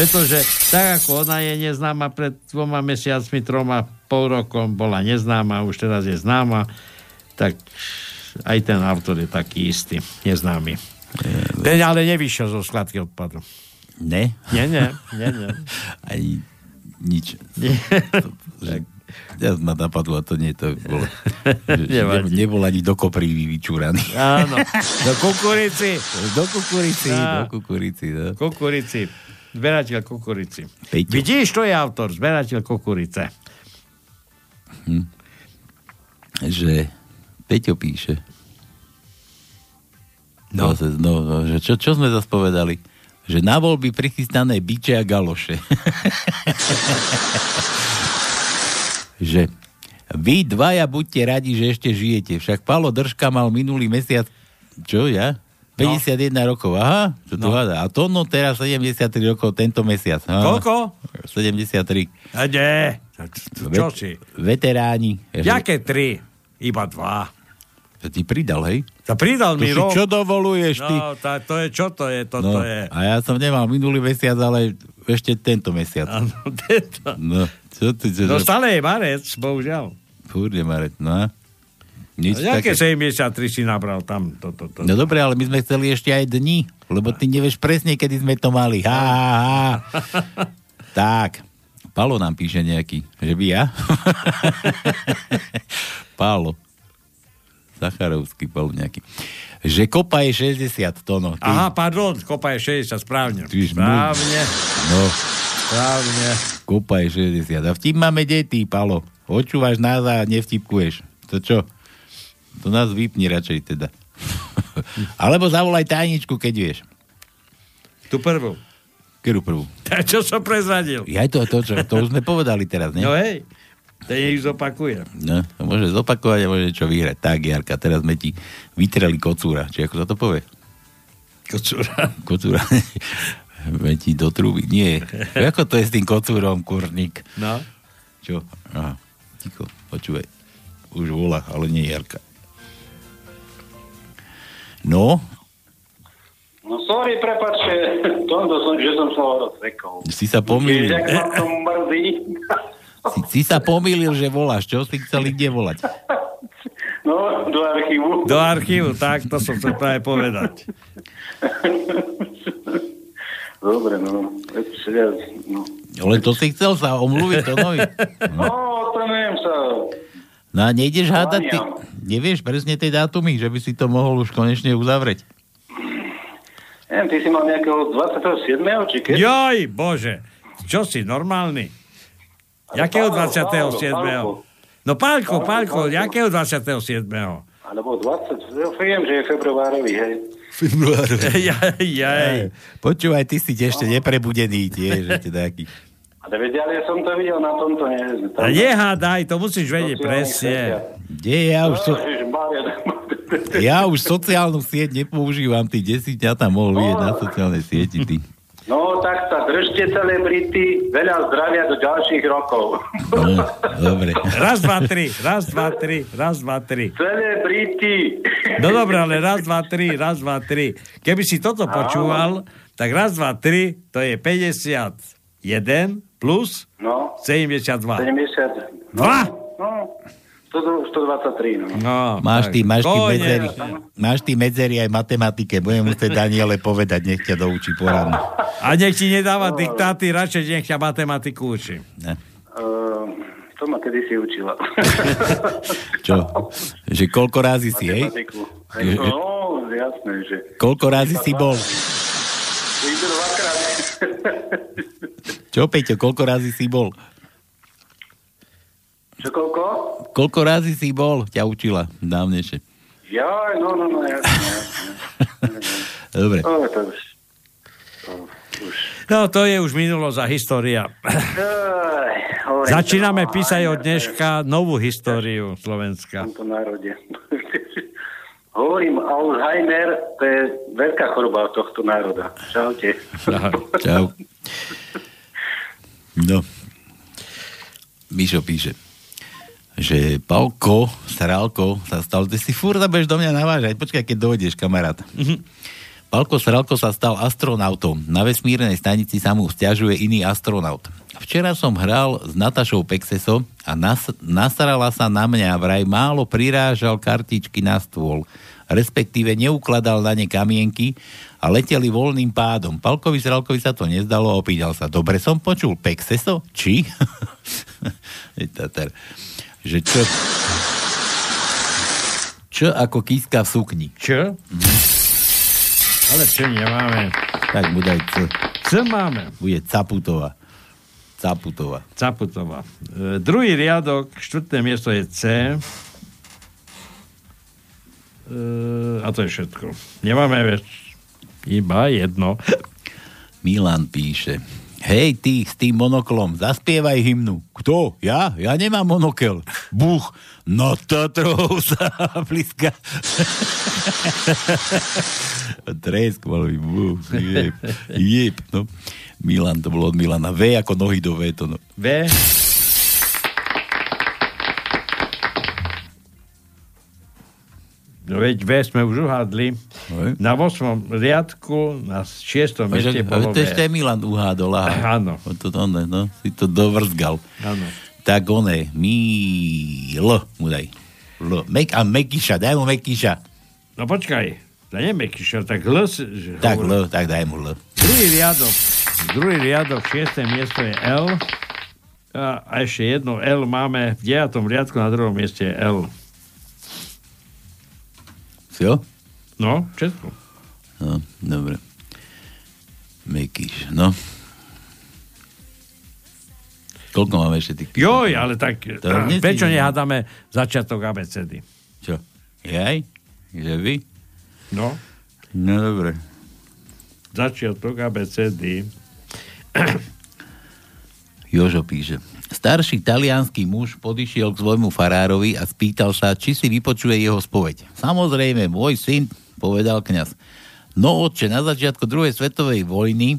Pretože tak ako ona je neznáma pred dvoma mesiacmi, troma, pol rokom bola neznáma, už teraz je známa, tak aj ten autor je taký istý, neznámy. Ten ale nevyšiel zo skladky odpadu. Ne? Nie, nie, nie, nie. Ani nič. Nie. Že, ja ma napadlo, to nie, to bolo, že, ne, nebol ani do kopry vyčúraný. Áno, do kukurici. Do kukurici, Á. do kukurici, no. Kukurici. Zberateľ kukurici. Peťo. Vidíš, to je autor, zberateľ kukurice. Hm. Že Peťo píše. No. Zase, no, no že čo, čo sme zase povedali? Že na voľby prichystané biče a galoše. že vy dvaja buďte radi, že ešte žijete. Však Palo Držka mal minulý mesiac, čo ja? 51 rokov, aha, čo tu No. hádá. A Tono teraz 73 rokov tento mesiac. Aha. Koľko? 73. A nie. Čo si? Veteráni. Jaké tri? Iba dva. To ti pridal, hej? To pridal To mi rok. čo dovoluješ ty? No, tá, to je, čo to je, toto No, je. a ja som nemal minulý mesiac, ale ešte tento mesiac. Áno, tento. No, čo ty... Čo, No stále je marec, bohužiaľ. Fúrne, Marek, no. Nič No, také. 73 si nabral tam. To, to, to. No dobre, ale my sme chceli ešte aj dni, lebo ty nevieš presne, kedy sme to mali. Ha, ha, ha. tak, Palo nám píše nejaký, že by ja? Palo. Zacharovský Palo nejaký. Že kopa je 60 tónov. Ty, Aha, pardon, kopa je 60, správne. Tyž. Správne, No, správne. kopa je 60. A vtip máme deti, Palo. Počúvaš nás a nevtipkuješ. To čo? To nás vypni radšej teda. Alebo zavolaj tajničku, keď vieš. Tu prvú. Ktorú prvú? Tak čo som prezradil? Ja to, to, čo, to už sme povedali teraz, ne? No hej, to ich zopakuje. No, môže zopakovať a môže čo vyhrať. Tak, Jarka, teraz sme ti vytreli kocúra. Či ako sa to povie? Kocúra. Kocúra. Sme ti do trúby. Nie. Ako to je s tým kocúrom, kurník? No. Čo? Aha. Ticho, počúvaj. Už volá, ale nie Jarka. No, No sorry, prepáčte, tomto som, že som sa rozsekol. si sa pomýlil. Vieš, jak ma to mrzí. Si, si sa pomýlil, že voláš. Čo si chcel kde volať? No, do archívu. Do archívu, tak, to som chcel práve povedať. Dobre, no. No. Ale to si chcel sa omluviť, to novi. no, to neviem sa. No a nejdeš hádať, ty nevieš presne tie dátumy, že by si to mohol už konečne uzavrieť. Neviem, ty si mal nejakého 27. či keď? Joj, bože, čo si, normálny? Jakého Pálko, 27. Pálko. No Pálko, Pálko, jakého 27. Alebo 20, ja viem, že je februárový, hej. Jaj, jaj. Počúvaj, ty si ešte neprebudený tiež, že teda aký. Ale veď, ale ja som to videl na tomto, nie? A nehádaj, to musíš vedieť presne. Kde ja už, so, Ježišmária. ja už sociálnu sieť nepoužívam, ty kde si ťa tam mohol vidieť na sociálnej sieti, ty. No, tak sa držte celebrity, veľa zdravia do ďalších rokov. No, dobre. Raz, dva, tri, raz, dva, tri, raz, dva, tri. Celebrity. No dobré, ale raz, dva, tri, raz, dva, tri. Keby si toto počúval, tak raz, dva, tri, to je 51 plus No, 72. 70. Dva? No, 100 123, no. No, Máš tak. ty, máš ty medzery, máš ty medzery aj matematike, budem musieť Daniele povedať, nech ťa doučí poradne. A nech ti nedáva diktáty, radšej nech ťa matematiku učí. Ne. Uh, to ma kedysi učila. Čo? Že koľko razy si, hej? Hej, No, jasné, že... Koľko razy si bol? Dvakrát. Čo, Peťo, koľko razy si bol? Čo koľko? Koľko razy si bol? Ťa učila dávnejšie. Jaj, no, no, no, jasné. Dobre. O, to už... To už... No, to je už minulosť a história. Hovorím, Začíname to- písať od dneška novú históriu Slovenska. v tomto národe. Hovorím, Alzheimer, to je veľká choroba tohto národa. Čaute. Čau. No. Mišo píše, že Palko, Sralko sa stal, ty si furt budeš do mňa navážať, počkaj, keď dojdeš, kamarát. Palko Sralko sa stal astronautom. Na vesmírnej stanici sa mu stiažuje iný astronaut. Včera som hral s Natašou Pexeso a nas, nasrala sa na mňa, vraj málo prirážal kartičky na stôl. Respektíve neukladal na ne kamienky a leteli voľným pádom. Palkovi Sralkovi sa to nezdalo a opýtal sa. Dobre som počul, Pexeso? Či? Že čo... Čo ako kíska v sukni? Čo? Ale čo nemáme? Tak mu daj C. C máme. Bude Caputová. Caputová. Caputová. E, druhý riadok, štvrté miesto je C. E, a to je všetko. Nemáme več. Iba jedno. Milan píše. Hej, ty s tým monoklom, zaspievaj hymnu. Kto? Ja? Ja nemám monokel. Buch. No Tatrov sa blízka. Tresk malý. Buch. Jeb. Jeb. No. Milan, to bolo od Milana. V ako nohy do V. To no. V. veď V sme už uhádli. Na 8. riadku, na 6. Ale mieste bolo to ešte Milan uhádol. Áno. To, to, ne, no, si to dovrzgal. Áno. Tak one, Mil, mu daj. L. Mek, a Mekiša, daj mu Mekiša. No počkaj, to nie Mekyša, tak L... Tak. L, tak daj mu L. Druhý riadok, druhý riadok, šiesté miesto je L. A, a ešte jedno L máme v 9. riadku, na druhom mieste je L. Jo? No, všetko. No, dobre. Mekiš, no. Koľko máme ešte tých Joj, ale tak, neci- prečo nehádame začiatok abecedy? Čo? Jaj? Že vy? No, No dobre. začiatok abecedy. Jožo píše. Starší talianský muž podišiel k svojmu farárovi a spýtal sa, či si vypočuje jeho spoveď. Samozrejme, môj syn, povedal kňaz. No otče, na začiatku druhej svetovej vojny e,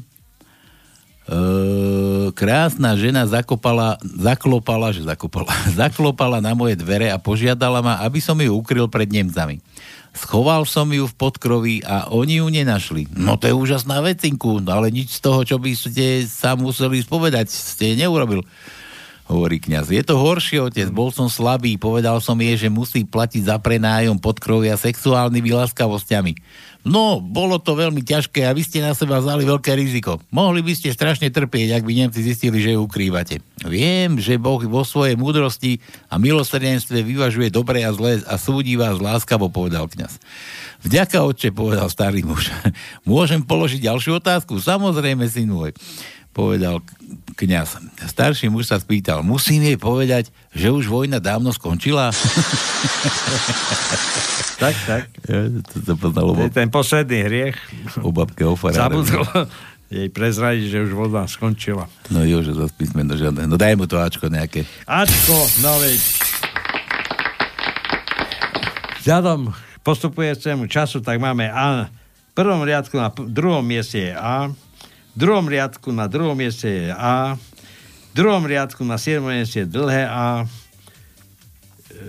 krásna žena zakopala, zaklopala, že zakopala, zaklopala na moje dvere a požiadala ma, aby som ju ukryl pred Nemcami. Schoval som ju v podkroví a oni ju nenašli. No to je úžasná vecinku, ale nič z toho, čo by ste sa museli spovedať, ste neurobil. Hovorí kňaz. Je to horšie, otec. Bol som slabý. Povedal som jej, že musí platiť za prenájom podkrovia sexuálnymi láskavosťami. No, bolo to veľmi ťažké a vy ste na seba vzali veľké riziko. Mohli by ste strašne trpieť, ak by Nemci zistili, že ju ukrývate. Viem, že Boh vo svojej múdrosti a milosrdenstve vyvažuje dobré a zlé a súdi vás láskavo, povedal kňaz. Vďaka, otče, povedal starý muž. Môžem položiť ďalšiu otázku? Samozrejme, syn môj povedal kňaz. Starší muž sa spýtal, musím jej povedať, že už vojna dávno skončila? tak, tak. Ja, to, to poznal je ten posledný hriech. o babke o farárovi. Zabudol jej prezradiť, že už voda skončila. No jo, že zase písmeno žiadne. No daj mu to Ačko nejaké. Ačko, no veď. Vzhľadom postupujúcemu času, tak máme A. V prvom riadku na druhom mieste je A. V druhom riadku na druhom mieste je A. V druhom riadku na siedmom mieste je dlhé A. E,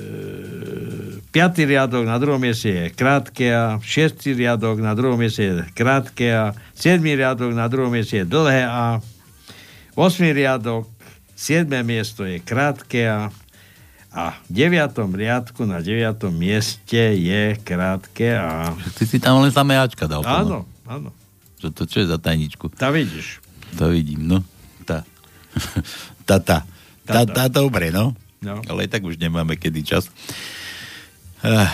piatý riadok na druhom mieste je krátke A. Šiestý riadok na druhom mieste je krátke A. Siedmý riadok na druhom mieste je dlhé A. 8. riadok, 7. miesto je krátke A a v 9. riadku na 9. mieste je krátke A. Ty si tam len samé Ačka dal. Áno, áno. Čo to čo je za tajničku? Tá vidíš. To vidím, no. Tá. tá, tá. Tá, tá, dobre, no. No. Ale tak už nemáme kedy čas. Ah,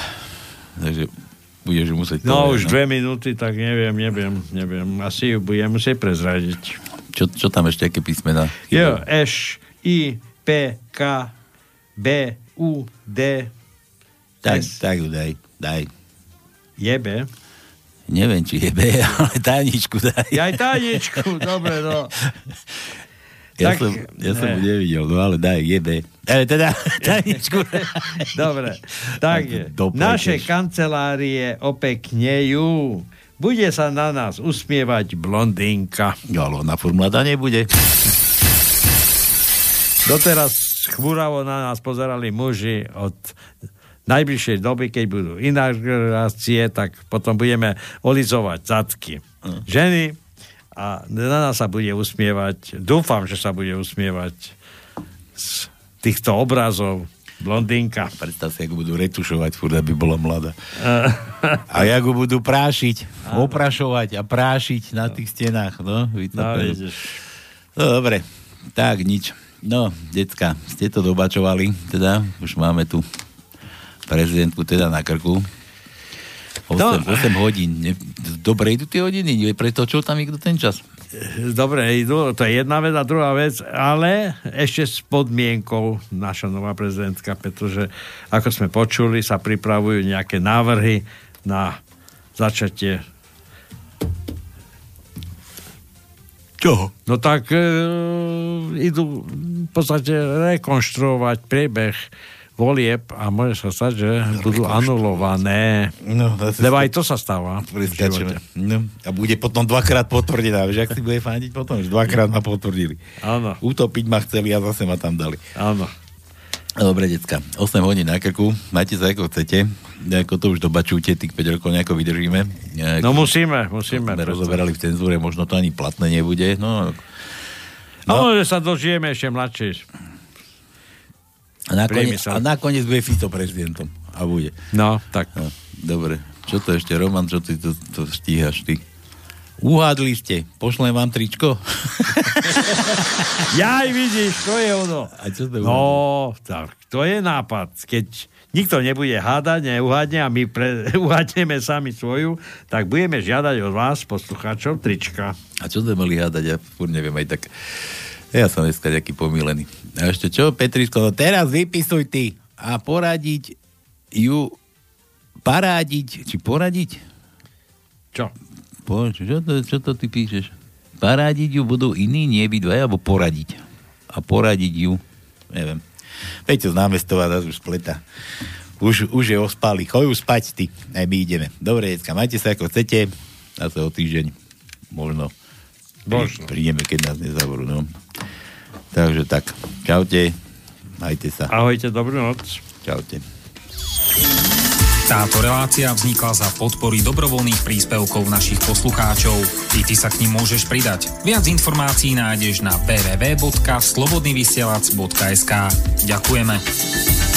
takže budeš musieť No povedať, už dve minúty, tak neviem, neviem, neviem. Asi ju budem musieť prezradiť. Čo, čo tam ešte, aké písmená? Jo, Š, I, P, K, B, U, D, Tak, S. tak ju daj, daj. Je B. Neviem, či je B, ale tajničku daj. Ja aj tajničku, dobre, no. Ja, Tak, som, ja som ne. nevidel, no ale daj, je B. Ale teda, tajničku Dobre, tak je. Doplejteš. Naše kancelárie opeknejú. Bude sa na nás usmievať blondínka. Jo, ale ona formulata nebude. Doteraz chmuravo na nás pozerali muži od najbližšej doby, keď budú inaugurácie, tak potom budeme olizovať zadky. Ženy a na nás sa bude usmievať, dúfam, že sa bude usmievať z týchto obrazov blondínka. Predstav si, ako budú retušovať, furt, aby bola mladá. A jak ho budú prášiť, oprašovať a prášiť na tých stenách, no. No. No, dobre, tak nič. No, decka, ste to dobačovali, teda, už máme tu prezidentku teda na krku. 8, No. 8 hodín. Dobre idú tie hodiny, pretočil tam niekto ten čas. Dobre, idú, to je jedna vec a druhá vec, ale ešte s podmienkou naša nová prezidentka, pretože ako sme počuli, sa pripravujú nejaké návrhy na začatie Čoho? No tak e, idú v podstate rekonštruovať priebeh volieb a môže sa stať, že budú anulované. No, Lebo aj to sa stáva. No, a bude potom dvakrát potvrdená. Vieš, ak si bude fandiť potom? Že dvakrát ma potvrdili. Áno. Utopiť ma chceli a zase ma tam dali. Áno. Dobre, decka. 8 hodín na krku. Majte sa ako chcete. Ako to už dobačujte, tých 5 rokov nejako vydržíme. Nejako, No musíme, musíme. sme rozoberali v cenzúre, možno to ani platné nebude. No, No, že sa dožijeme ešte mladšie. A, nakoniec, a nakoniec bude Fico prezidentom. A bude. No, tak. No, dobre. Čo to ešte, Roman, čo ty to, to stíhaš ty? Uhádli ste. Pošlem vám tričko? Jaj, vidíš, to je ono. A čo to No, tak, to je nápad. Keď nikto nebude hádať, neuhádne a my pre, uhádneme sami svoju, tak budeme žiadať od vás, poslucháčov, trička. A čo sme mali hádať? Ja furt neviem aj tak. Ja som dneska nejaký pomílený. A ešte čo, Petrisko, no teraz vypisuj ty a poradiť ju parádiť, či poradiť? Čo? Po, čo, to, čo to ty píšeš? Parádiť ju budú iní, nie vy dvaja, alebo poradiť. A poradiť ju, neviem. Peťo z námestová nás už spleta. Už, už je ospali. Choď už spať ty. Aj my ideme. Dobre, decka, majte sa ako chcete. Zase o týždeň. Možno. Možno. Prídeme, keď nás nezavorú. No. Takže tak. Čaute. Majte sa. Ahojte, dobrú noc. Čaute. Táto relácia vznikla za podpory dobrovoľných príspevkov našich poslucháčov. I ty sa k ním môžeš pridať. Viac informácií nájdeš na www.slobodnyvysielac.sk Ďakujeme.